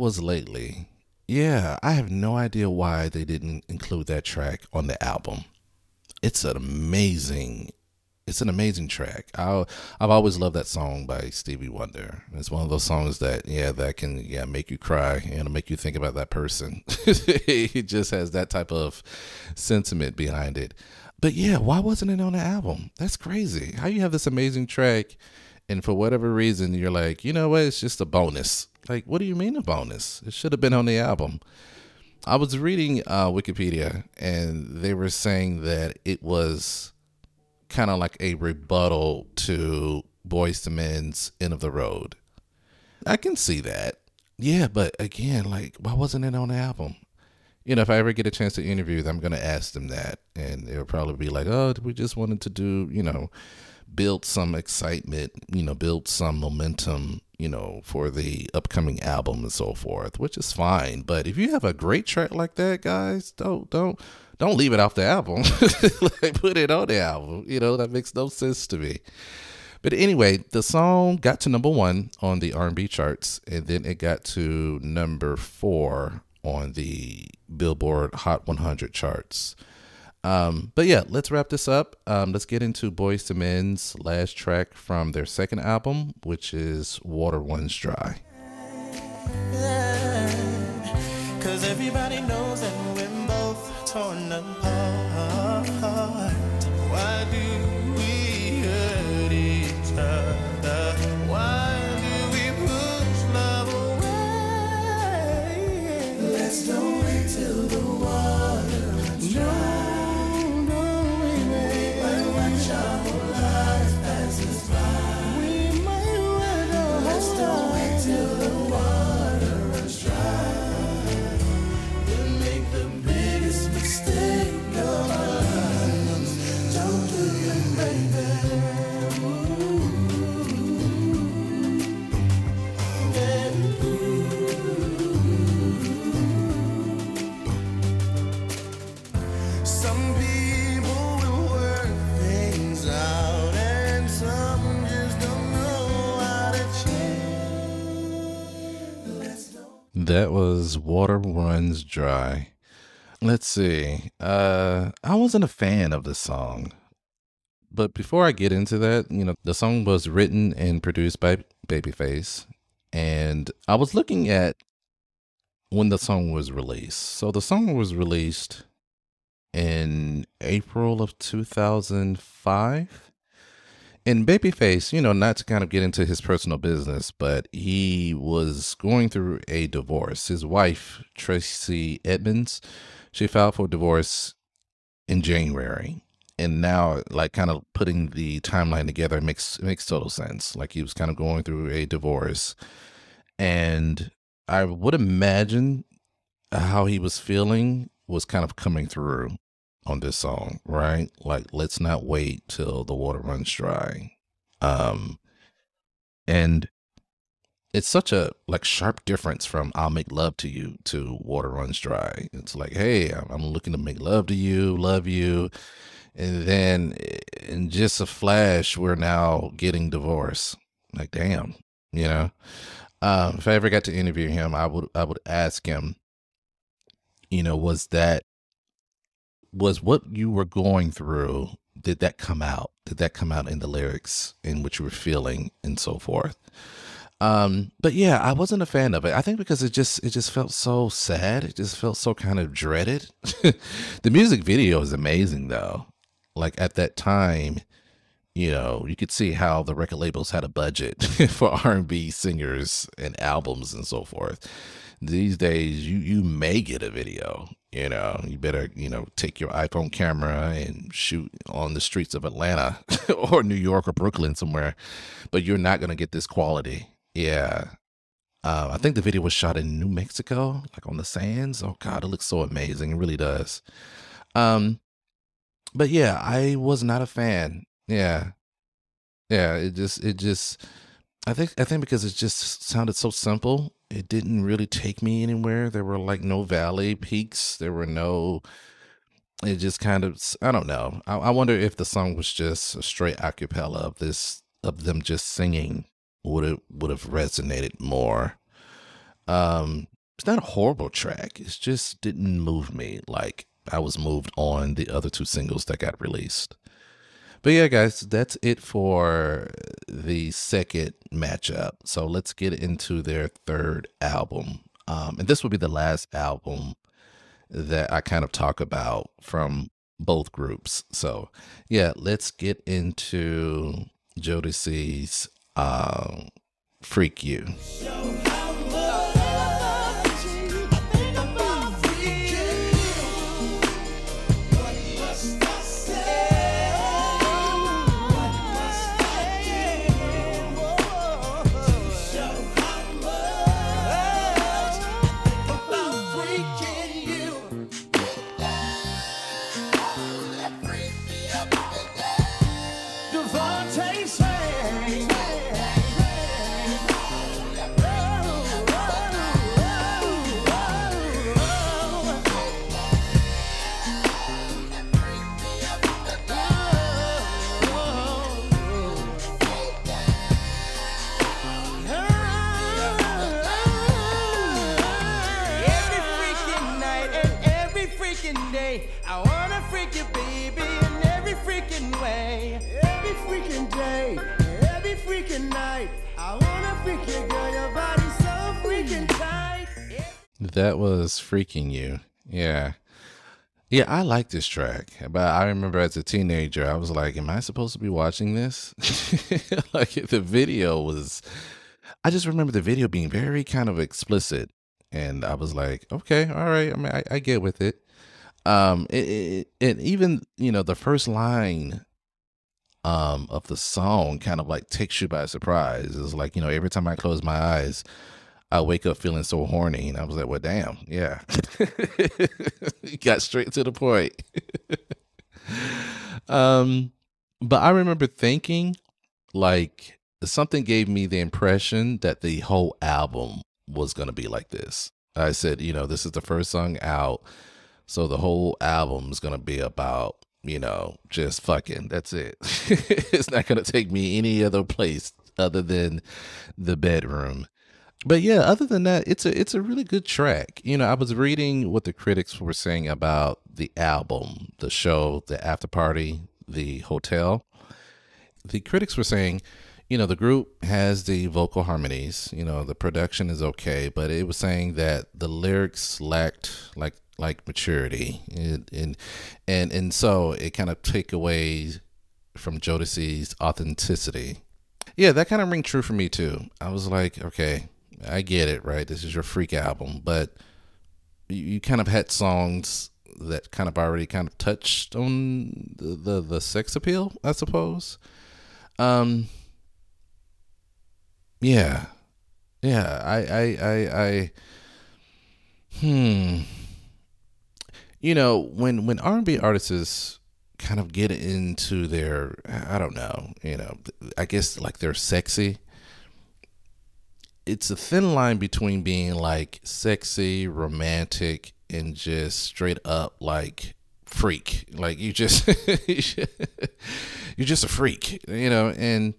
was lately. Yeah, I have no idea why they didn't include that track on the album. It's an amazing, it's an amazing track. I I've always loved that song by Stevie Wonder. It's one of those songs that yeah that can yeah make you cry and make you think about that person. it just has that type of sentiment behind it. But yeah, why wasn't it on the album? That's crazy. How you have this amazing track and for whatever reason you're like, you know what, it's just a bonus. Like, what do you mean a bonus? It should have been on the album. I was reading uh, Wikipedia and they were saying that it was kind of like a rebuttal to Boyz II Men's End of the Road. I can see that. Yeah, but again, like, why wasn't it on the album? You know, if I ever get a chance to interview them, I'm going to ask them that. And they'll probably be like, oh, we just wanted to do, you know, build some excitement, you know, build some momentum, you know, for the upcoming album and so forth, which is fine. But if you have a great track like that, guys, don't don't don't leave it off the album. like put it on the album. You know, that makes no sense to me. But anyway, the song got to number one on the R&B charts, and then it got to number four on the Billboard Hot 100 charts. Um, but yeah, let's wrap this up. Um, let's get into Boyz II Men's last track from their second album, which is Water Runs Dry. Cause everybody knows that we're both torn apart. Why do we hurt each other? Why do we push love away? Let's don't That was Water Runs Dry. Let's see. Uh I wasn't a fan of the song. But before I get into that, you know, the song was written and produced by Babyface. And I was looking at when the song was released. So the song was released in April of 2005. And Babyface, you know, not to kind of get into his personal business, but he was going through a divorce. His wife, Tracey Edmonds, she filed for divorce in January. And now, like, kind of putting the timeline together makes makes total sense. Like, he was kind of going through a divorce, and I would imagine how he was feeling was kind of coming through on this song, right? Like, let's not wait till the water runs dry. Um, and it's such a like sharp difference from "I'll make love to you" to "Water runs dry." It's like, hey, I'm looking to make love to you, love you, and then in just a flash, we're now getting divorced. Like, damn, you know. Um, if I ever got to interview him, I would I would ask him, you know, was that was what you were going through? Did that come out? Did that come out in the lyrics in what you were feeling and so forth? Um, but yeah, I wasn't a fan of it. I think because it just it just felt so sad. It just felt so kind of dreaded. the music video is amazing though. Like at that time, you know, you could see how the record labels had a budget for R&B singers and albums and so forth. These days, you you may get a video. You know, you better you know take your iPhone camera and shoot on the streets of Atlanta or New York or Brooklyn somewhere, but you're not gonna get this quality. Yeah. Uh, I think the video was shot in New Mexico, like on the sands. Oh God, it looks so amazing. It really does. Um, but yeah, I was not a fan. Yeah, yeah. It just, it just. I think, I think because it just sounded so simple, it didn't really take me anywhere. There were like no valley peaks. There were no. It just kind of, I don't know. I, I wonder if the song was just a straight acapella of this, of them just singing would have would have resonated more. Um, it's not a horrible track. It just didn't move me like I was moved on the other two singles that got released. But yeah, guys, that's it for the second matchup. So let's get into their third album. Um, and this will be the last album that I kind of talk about from both groups. So yeah, let's get into Jodeci's uh, freak you. Freaking you. Yeah. Yeah, I like this track, but I remember as a teenager, I was like, "Am I supposed to be watching this?" like the video was. I just remember the video being very kind of explicit, and I was like, "Okay, all right." I mean, I, I get with it. Um, it, it, and even you know the first line, um, of the song kind of like takes you by surprise. It's like you know every time I close my eyes, I wake up feeling so horny. And I was like, well, damn, yeah. got straight to the point. um, but I remember thinking like something gave me the impression that the whole album was going to be like this. I said, you know, this is the first song out. So the whole album is going to be about, you know, just fucking. That's it. it's not going to take me any other place other than the bedroom but yeah, other than that, it's a it's a really good track. You know, I was reading what the critics were saying about the album, the show, the after party, the hotel. The critics were saying, you know, the group has the vocal harmonies, you know, the production is okay, but it was saying that the lyrics lacked like like maturity and and and, so it kind of take away from Jodeci's Authenticity. Yeah, that kind of ring true for me too. I was like, okay, I get it, right? This is your freak album, but you, you kind of had songs that kind of already kind of touched on the, the, the sex appeal, I suppose. Um, yeah, yeah, I, I, I, I, hmm. You know, when when R and B artists kind of get into their, I don't know, you know, I guess like they're sexy. It's a thin line between being like sexy, romantic, and just straight up like freak. Like you just you're just a freak, you know, and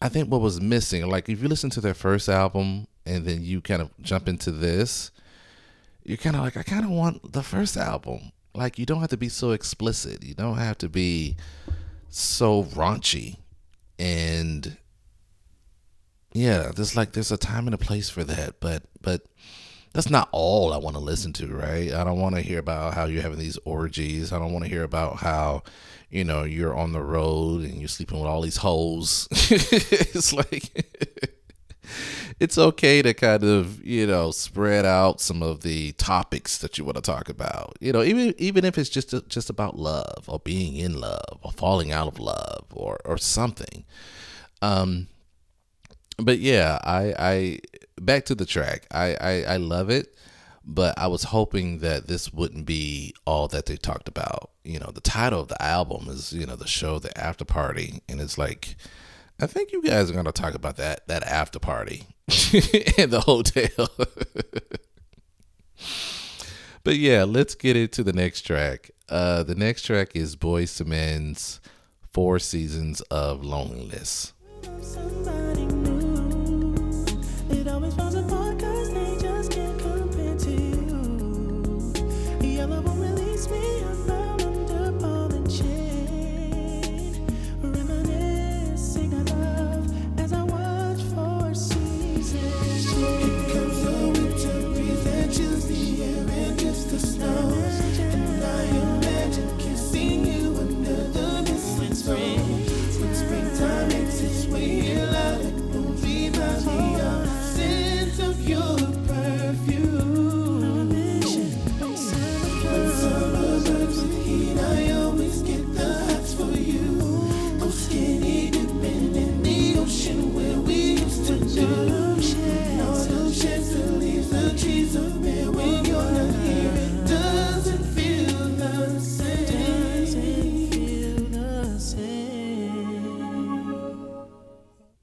I think what was missing, like if you listen to their first album and then you kind of jump into this, you're kind of like, I kind of want the first album. Like you don't have to be so explicit. You don't have to be so raunchy. And yeah, there's like there's a time and a place for that, but but that's not all I want to listen to, right? I don't want to hear about how you're having these orgies. I don't want to hear about how, you know, you're on the road and you're sleeping with all these hoes. it's like it's okay to kind of, you know, spread out some of the topics that you want to talk about. You know, even even if it's just just about love or being in love or falling out of love or or something. Um but yeah, I I back to the track. I, I, I love it, but I was hoping that this wouldn't be all that they talked about. You know, the title of the album is, you know, the show, the after party. And it's like, I think you guys are to talk about that, that after party in the hotel. but yeah, let's get into the next track. Uh, the next track is Boyz II Men's Four Seasons of Loneliness.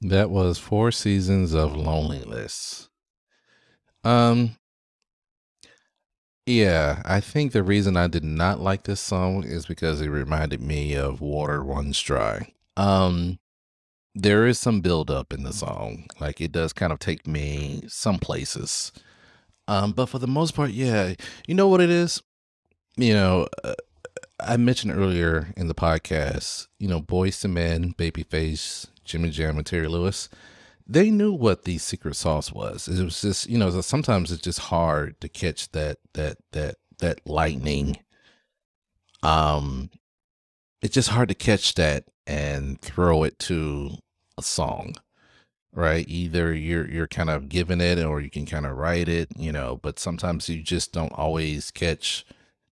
That was Four Seasons of Loneliness. Um yeah, I think the reason I did not like this song is because it reminded me of Water Runs Dry. Um there is some build up in the song. Like it does kind of take me some places. Um but for the most part, yeah, you know what it is? You know, uh, I mentioned earlier in the podcast, you know, Boyz II Men, Babyface, Jimmy Jam and Terry Lewis, they knew what the secret sauce was. It was just, you know, sometimes it's just hard to catch that that that that lightning. Um it's just hard to catch that and throw it to a song. Right? Either you're you're kind of giving it or you can kind of write it, you know, but sometimes you just don't always catch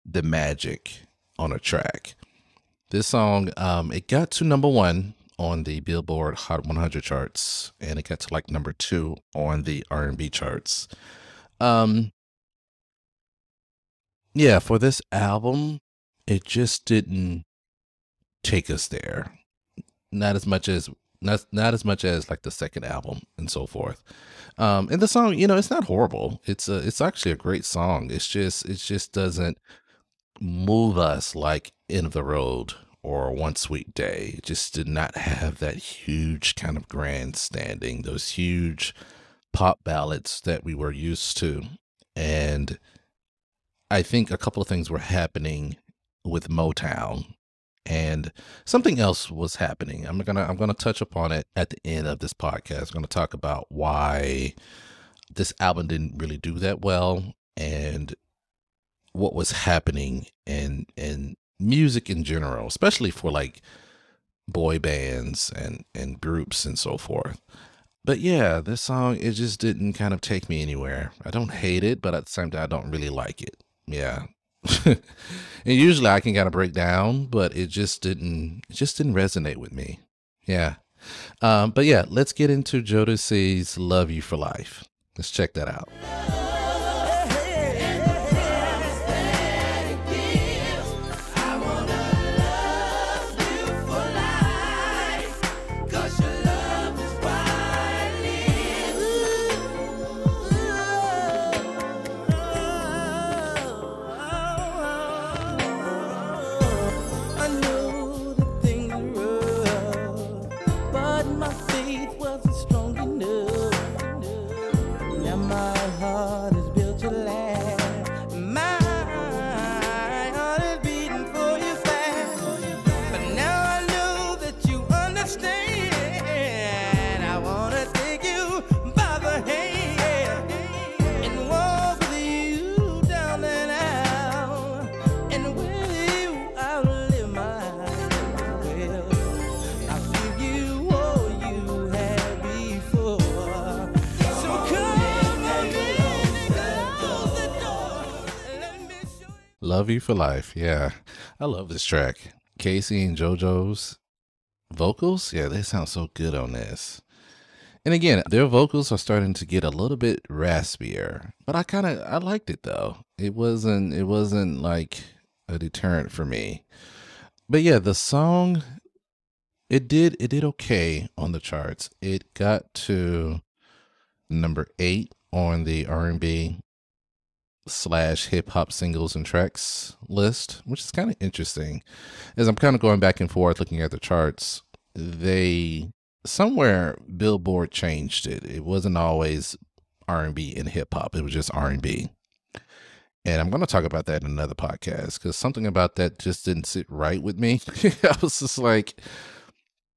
the magic on a track. This song, um, it got to number one on the Billboard Hot 100 charts, and it got to like number two on the R&B charts. Um, yeah, for this album, it just didn't take us there. Not as much as not not as much as like the second album and so forth. Um, and the song, you know, it's not horrible. It's a it's actually a great song. It's just it just doesn't move us like end of the road or One Sweet Day. It just did not have that huge kind of grandstanding, those huge pop ballads that we were used to. And I think a couple of things were happening with Motown and something else was happening. I'm gonna I'm gonna touch upon it at the end of this podcast. I'm gonna talk about why this album didn't really do that well and what was happening and and music in general, especially for like boy bands and and groups and so forth. But yeah, this song it just didn't kind of take me anywhere. I don't hate it, but at the same time I don't really like it. Yeah. and usually I can kind of break down, but it just didn't it just didn't resonate with me. Yeah. Um, but yeah, let's get into Jodeci's Love You for Life. Let's check that out. Love You for Life. Yeah. I love this track. K-Ci and JoJo's vocals, yeah, they sound so good on this. And again, their vocals are starting to get a little bit raspier, but I kind of I liked it though. It wasn't it wasn't like a deterrent for me. But yeah, the song it did it did okay on the charts. It got to number 8 on the R&B slash hip hop singles and tracks list, which is kind of interesting. As I'm kind of going back and forth looking at the charts, they somewhere Billboard changed it. It wasn't always R&B and hip hop. It was just R&B. And I'm going to talk about that in another podcast because something about that just didn't sit right with me. I was just like,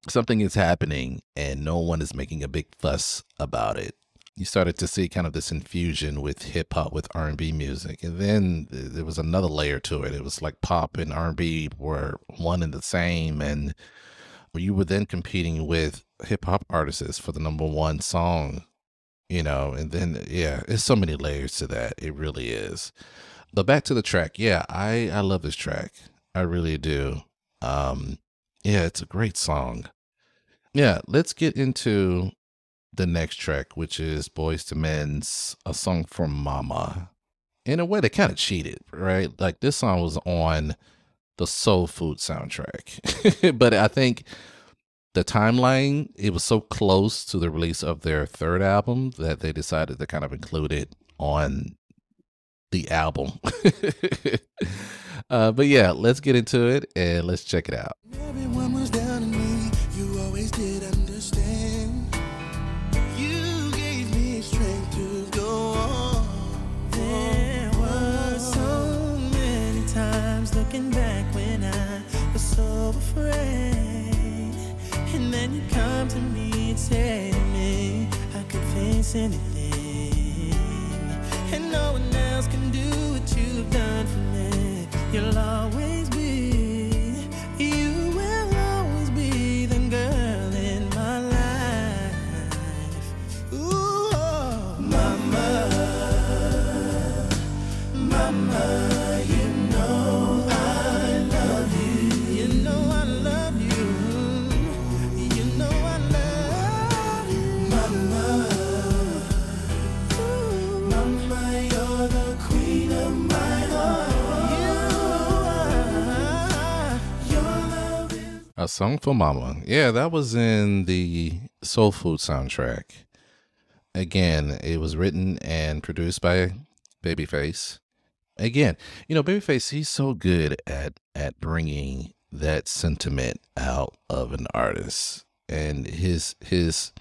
something is happening and no one is making a big fuss about it you started to see kind of this infusion with hip hop with R&B music and then there was another layer to it. It was like pop and R&B were one and the same and you were then competing with hip hop artists for the number 1 song you know and then yeah there's so many layers to that. It really is. But back to the track. Yeah I I love this track. I really do. Um yeah it's a great song. Yeah let's get into the next track, which is Boyz II Men's A Song from Mama. In a way, they kind of cheated, right? Like this song was on the Soul Food soundtrack. but I think the timeline, it was so close to the release of their third album that they decided to kind of include it on the album. uh, but yeah, let's get into it and let's check it out. Anything. And no one else can do what you've done for me. You'll always Song for Mama. Yeah, that was in the Soul Food soundtrack. Again, it was written and produced by Babyface. Again, you know, Babyface, he's so good at at bringing that sentiment out of an artist. And his his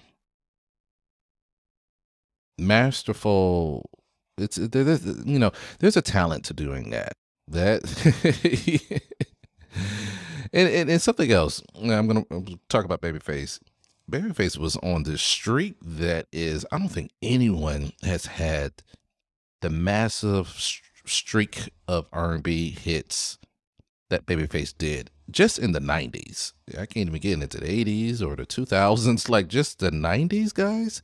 masterful it's you know, there's a talent to doing that. That and, and, and something else. I'm gonna talk about Babyface. Babyface was on this streak that is. I don't think anyone has had the massive streak of R&B hits that Babyface did just in the 90s. I can't even get into the 80s or the 2000s, like just the 90s, guys.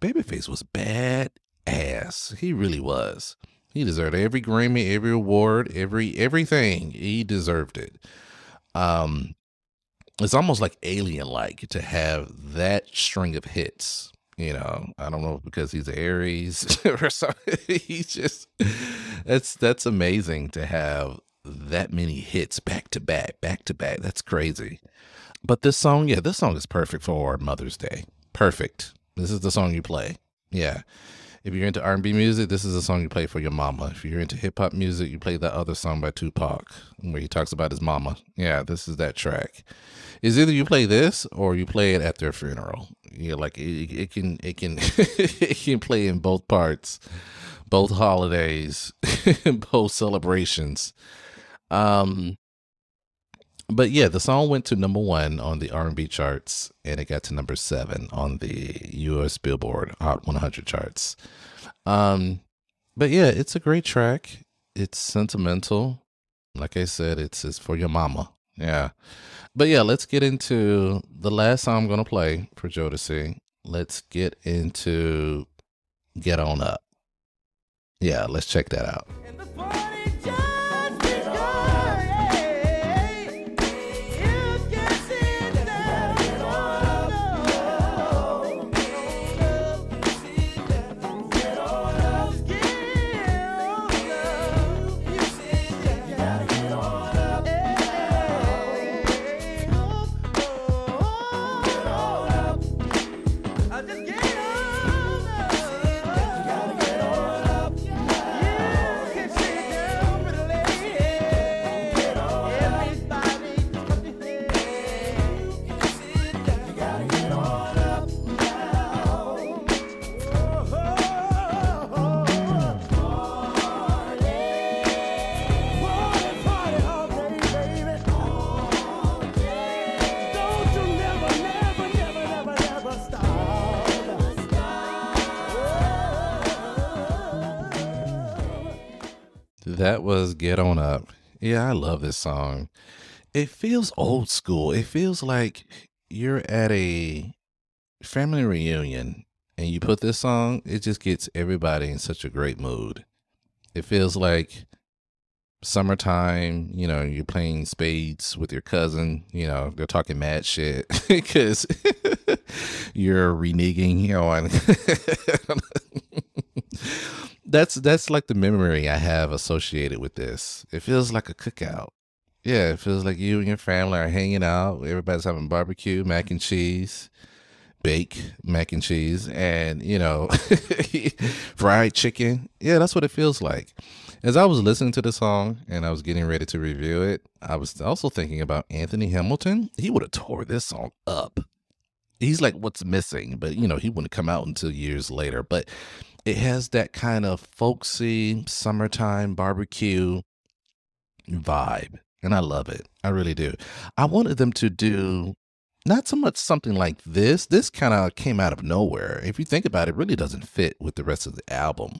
Babyface was bad ass. He really was. He deserved every Grammy, every award, every everything. He deserved it. Um it's almost like alien like to have that string of hits. You know, I don't know because he's Aries or something. He's just that's that's amazing to have that many hits back to back, back to back. That's crazy. But this song, yeah, this song is perfect for Mother's Day. Perfect. This is the song you play. Yeah. If you're into R&B music, this is the song you play for your mama. If you're into hip hop music, you play that other song by Tupac where he talks about his mama. Yeah, this is that track. Is either you play this or you play it at their funeral. You know, like it, it can it can it can play in both parts, both holidays, both celebrations. Um, but yeah, the song went to number one on the R&B charts, and it got to number seven on the U.S. Billboard Hot 100 charts. Um, but yeah, it's a great track. It's sentimental. Like I said, it's it's for your mama. Yeah. But yeah, let's get into the last song I'm gonna play for Jodeci. Let's get into Get On Up. Yeah, let's check that out. Get On Up. Yeah, I love this song. It feels old school. It feels like you're at a family reunion and you put this song, it just gets everybody in such a great mood. It feels like summertime, you know, you're playing spades with your cousin, you know, they're talking mad shit because you're reneging, you know, and that's that's like the memory I have associated with this. It feels like a cookout. Yeah, it feels like you and your family are hanging out. Everybody's having barbecue, mac and cheese, bake mac and cheese, and you know, fried chicken. Yeah, that's what it feels like. As I was listening to the song and I was getting ready to review it, I was also thinking about Anthony Hamilton. He would have tore this song up. He's like what's missing, but you know, he wouldn't come out until years later. But it has that kind of folksy summertime barbecue vibe. And I love it. I really do. I wanted them to do not so much something like this. This kind of came out of nowhere. If you think about it, it really doesn't fit with the rest of the album.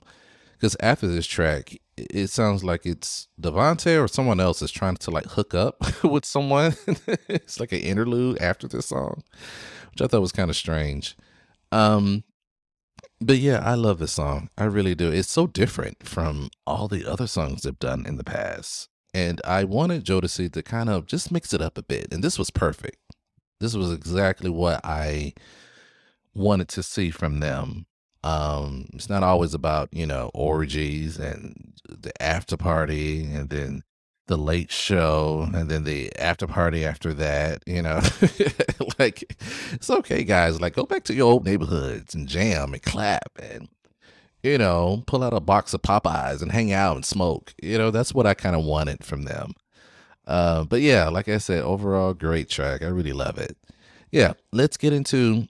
Because after this track, it- sounds like it's DeVante or someone else is trying to like hook up with someone. it's like an interlude after this song, which I thought was kind of strange. Um, but yeah, I love this song. I really do. It's so different from all the other songs they've done in the past. And I wanted Jodeci to kind of just mix it up a bit. And this was perfect. This was exactly what I wanted to see from them. Um, it's not always about, you know, orgies and the after party and then the late show and then the after party after that, you know. like it's okay, guys. Like go back to your old neighborhoods and jam and clap and you know, pull out a box of Popeyes and hang out and smoke. You know, that's what I kind of wanted from them. Uh, but yeah, like I said, overall great track. I really love it. Yeah, let's get into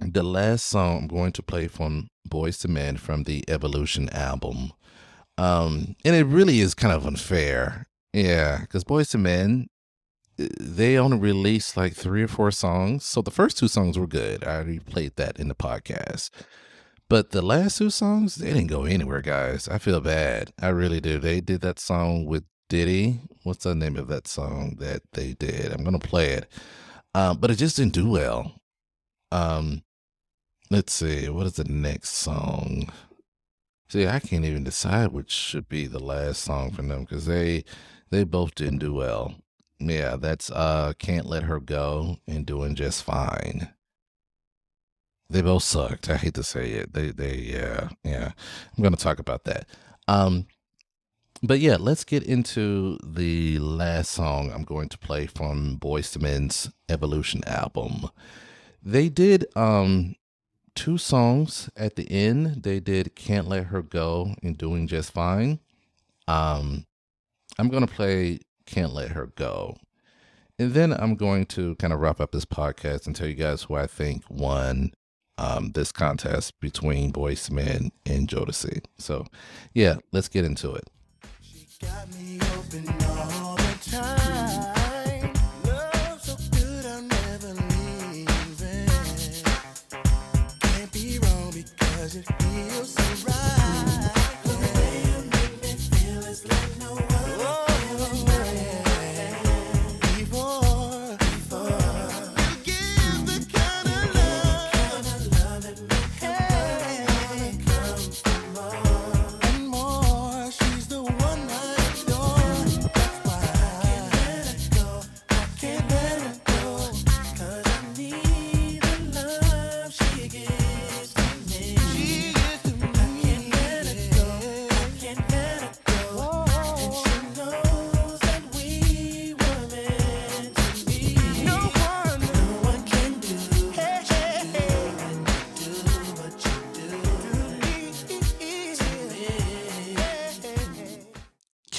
the last song I'm going to play from Boyz II Men from the Evolution album. Um, and it really is kind of unfair. Yeah, because Boyz II Men, uh, they only released like three or four songs. So the first two songs were good. I already played that in the podcast. But the last two songs, they didn't go anywhere, guys. I feel bad. I really do. They did that song with Diddy. What's the name of that song that they did? I'm gonna play it, um, but it just didn't do well. Um, let's see, what is the next song? See, I can't even decide which should be the last song from them because they they both didn't do well. Yeah, that's uh Can't Let Her Go and Doing Just Fine. They both sucked. I hate to say it. They they yeah, yeah. I'm gonna talk about that. Um but yeah, let's get into the last song I'm going to play from Boyz II Men's Evolution album. They did um two songs at the end. They did Can't Let Her Go and Doing Just Fine. Um I'm going to play Can't Let Her Go. And then I'm going to kind of wrap up this podcast and tell you guys who I think won um, this contest between Boyz II Men and Jodeci. So, yeah, let's get into it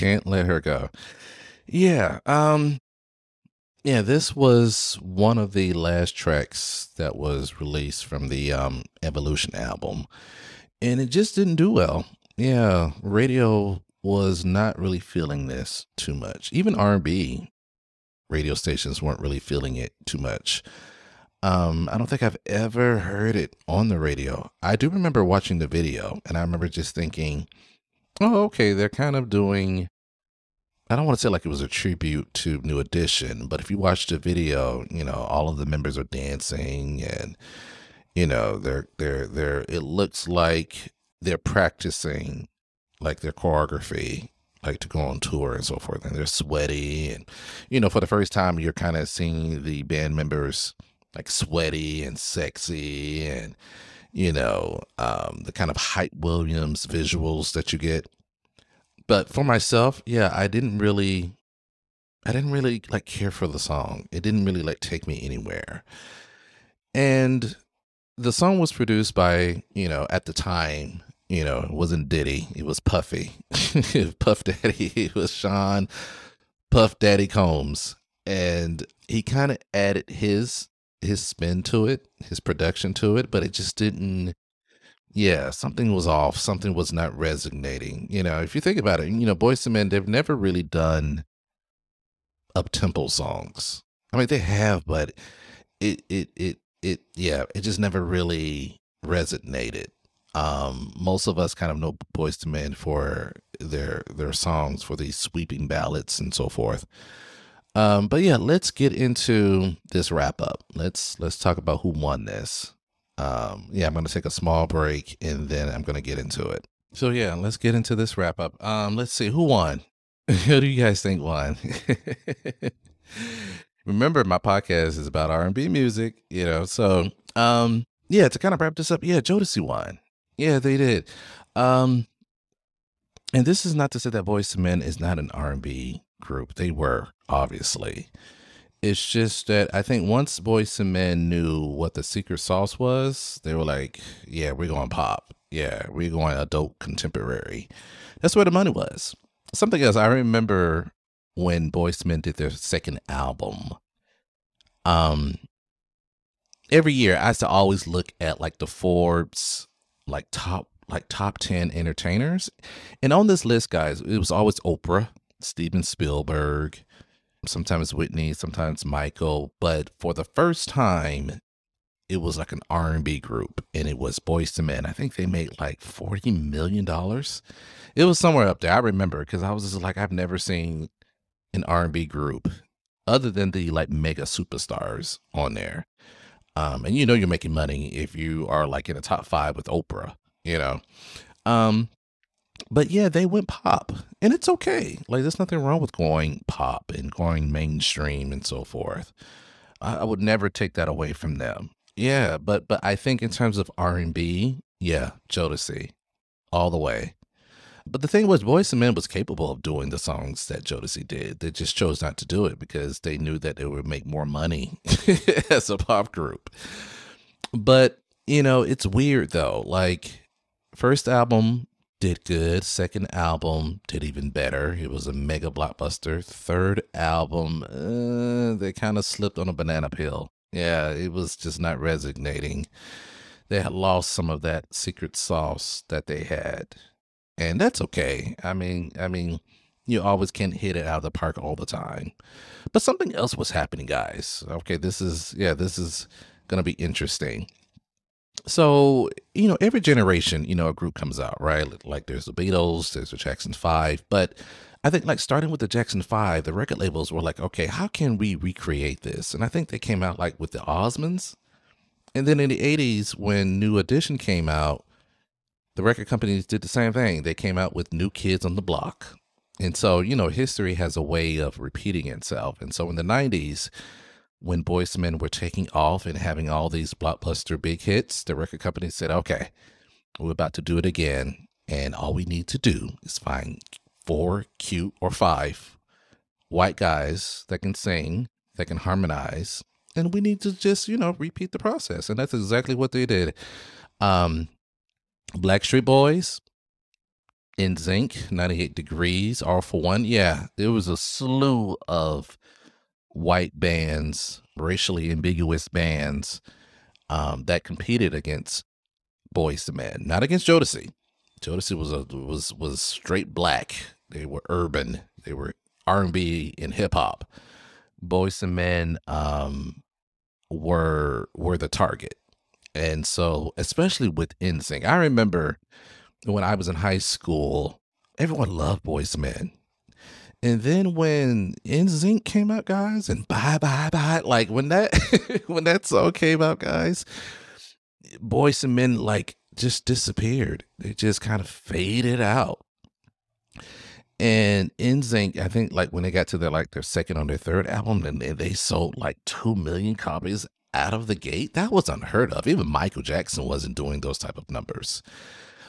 Can't let her go. Yeah. Um yeah, this was one of the last tracks that was released from the um Evolution album. And it just didn't do well. Yeah, radio was not really feeling this too much. Even R&B radio stations weren't really feeling it too much. Um, I don't think I've ever heard it on the radio. I do remember watching the video and I remember just thinking, oh, okay, they're kind of doing I don't want to say like it was a tribute to New Edition, but if you watch the video, you know, all of the members are dancing and you know, they're they're they're it looks like they're practicing like their choreography like to go on tour and so forth and they're sweaty and you know for the first time you're kind of seeing the band members like sweaty and sexy and you know um the kind of hype williams visuals that you get but for myself, yeah, I didn't really I didn't really like care for the song. It didn't really like take me anywhere. And the song was produced by, you know, at the time, you know, it wasn't Diddy, it was Puffy. Puff Daddy, it was Sean Puff Daddy Combs. And he kind of added his his spin to it, his production to it, but it just didn't yeah, something was off. Something was not resonating. You know, if you think about it, you know, Boyz II Men, they've never really done up tempo songs. I mean, they have, but it, it, it, it, yeah, it just never really resonated. Um, most of us kind of know Boyz II Men for their their songs for these sweeping ballads and so forth. Um, but yeah, let's get into this wrap up. Let's let's talk about who won this um, yeah, I'm going to take a small break and then I'm going to get into it. So yeah, let's get into this wrap up. Um, let's see who won. who do you guys think won? Remember, my podcast is about R&B music, you know. So, um, yeah, to kind of wrap this up, yeah, Jodeci won. Yeah, they did. Um, and this is not to say that Boyz II Men is not an R&B group. They were obviously. It's just that I think once Boyz II Men knew what the secret sauce was, they were like, "Yeah, we're going pop. Yeah, we're going adult contemporary." That's where the money was. Something else I remember when Boyz II Men did their second album. Um, every year I used to always look at like the Forbes like top like top 10 entertainers. And on this list, guys, it was always Oprah, Steven Spielberg, sometimes Whitney, sometimes Michael. But for the first time, it was like an R&B group and it was Boyz II Men. I think they made like 40 million dollars. It was somewhere up there. I remember cuz I was just like I've never seen an R&B group other than the like mega superstars on there. Um and you know you're making money if you are like in the top 5 with Oprah, you know. Um but yeah, they went pop, and it's okay. Like, there's nothing wrong with going pop and going mainstream and so forth. I, I would never take that away from them. Yeah, but but I think in terms of R and B, yeah, Jodeci, all the way. But the thing was, Boyz II Men was capable of doing the songs that Jodeci did. They just chose not to do it because they knew that it would make more money as a pop group. But you know, it's weird though. Like, first album did good. Second album did even better. It was a mega blockbuster. Third album, uh, they kind of slipped on a banana peel. Yeah, it was just not resonating. They had lost some of that secret sauce that they had, and that's okay. I mean, I mean, you always can't hit it out of the park all the time. But something else was happening, guys. Okay, this is yeah, this is gonna be interesting so you know every generation you know a group comes out right? Like there's the beatles there's the jackson five but i think like starting with the jackson five the record labels were like okay how can we recreate this? And i think they came out like with the osmonds. And then in the 80s when new edition came out the record companies did the same thing. They came out with new kids on the block. And so you know history has a way of repeating itself. And so in the 90s when Boyz Men were taking off and having all these blockbuster big hits, the record company said, okay, we're about to do it again. And all we need to do is find four cute or five white guys that can sing, that can harmonize. And we need to just, you know, repeat the process. And that's exactly what they did. Um, Backstreet Boys, NSYNC, 98 Degrees, All-4-One. Yeah, there was a slew of white bands, racially ambiguous bands um, that competed against Boyz II Men, not against Jodeci. Jodeci was a, was was straight black. They were urban. They were R and B and hip hop. Boyz II Men um, were were the target, and so especially with NSYNC, I remember when I was in high school, everyone loved Boyz II Men. And then when NSYNC came out, guys, and bye bye bye, like when that when that song came out, guys, Boyz and Men like just disappeared. They just kind of faded out. And NSYNC, I think like when they got to their like their second or their third album, and they, they sold like two million copies out of the gate. That was unheard of. Even Michael Jackson wasn't doing those type of numbers.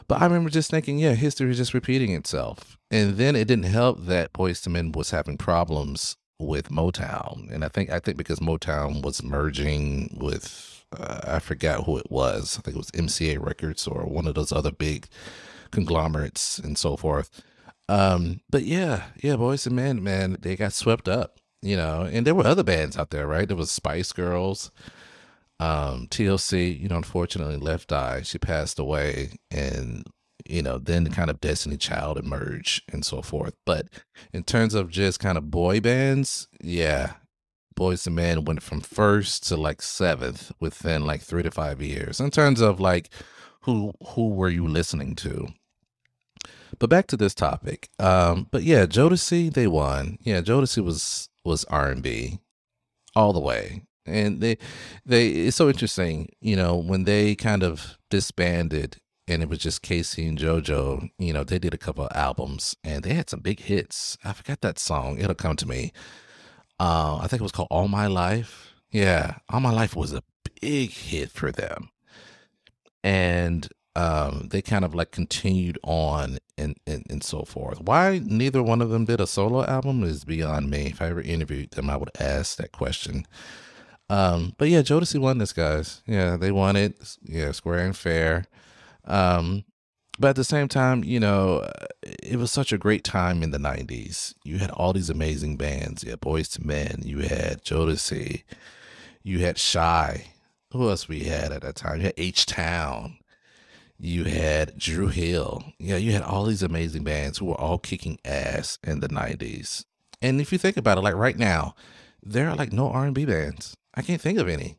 But I remember just thinking, yeah, history is just repeating itself. And then it didn't help that Boyz II Men was having problems with Motown, and I think I think because Motown was merging with uh, I forgot who it was. I think it was MCA Records or one of those other big conglomerates and so forth. Um, but yeah, yeah, Boyz II Men, man, they got swept up, you know. And there were other bands out there, right? There was Spice Girls um, TLC, you know, unfortunately left eye, She passed away, and you know, then the kind of Destiny Child emerged and so forth. But in terms of just kind of boy bands, yeah, Boys and Men went from first to like seventh within like three to five years. In terms of like who who were you listening to? But back to this topic. Um, but yeah, Jodeci, they won. Yeah, Jodeci was was R and B all the way and they they it's so interesting you know when they kind of disbanded and it was just K-Ci and JoJo you know they did a couple albums and they had some big hits. I forgot that song. It'll come to me. Uh i think it was called all my life. Yeah all my life was a big hit for them. And um they kind of like continued on and, and and so forth. Why neither one of them did a solo album is beyond me. If i ever interviewed them i would ask that question um, but yeah, Jodeci won this, guys. Yeah, they won it. Yeah, square and fair. Um, but at the same time, you know, it was such a great time in the '90s. You had all these amazing bands. You had Boyz II Men. You had Jodeci. You had Shai. Who else we had at that time? You had H Town. You had Dru Hill. Yeah, you had all these amazing bands who were all kicking ass in the '90s. And if you think about it, like right now, there are like no R&B bands. I can't think of any.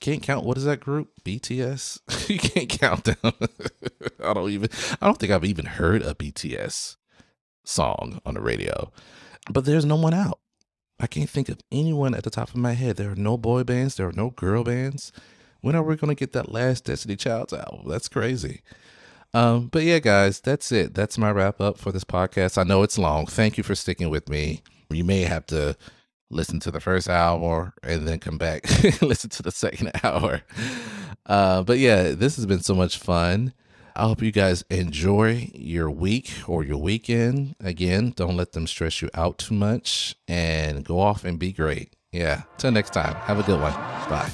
can't count what is that group? Bts you can't count them. I don't even i don't think i've even heard a bts song on the radio. But there's no one out. I can't think of anyone at the top of my head. There are no boy bands there are no girl bands. When are we going to get that last destiny child's album? That's crazy. Um, but yeah guys that's it. That's my wrap up for this podcast. I know it's long. Thank you for sticking with me. You may have to listen to the first hour and then come back listen to the second hour. Uh, but yeah, this has been so much fun. I hope you guys enjoy your week or your weekend. Again, don't let them stress you out too much and go off and be great. Yeah. Till next time. Have a good one. Bye.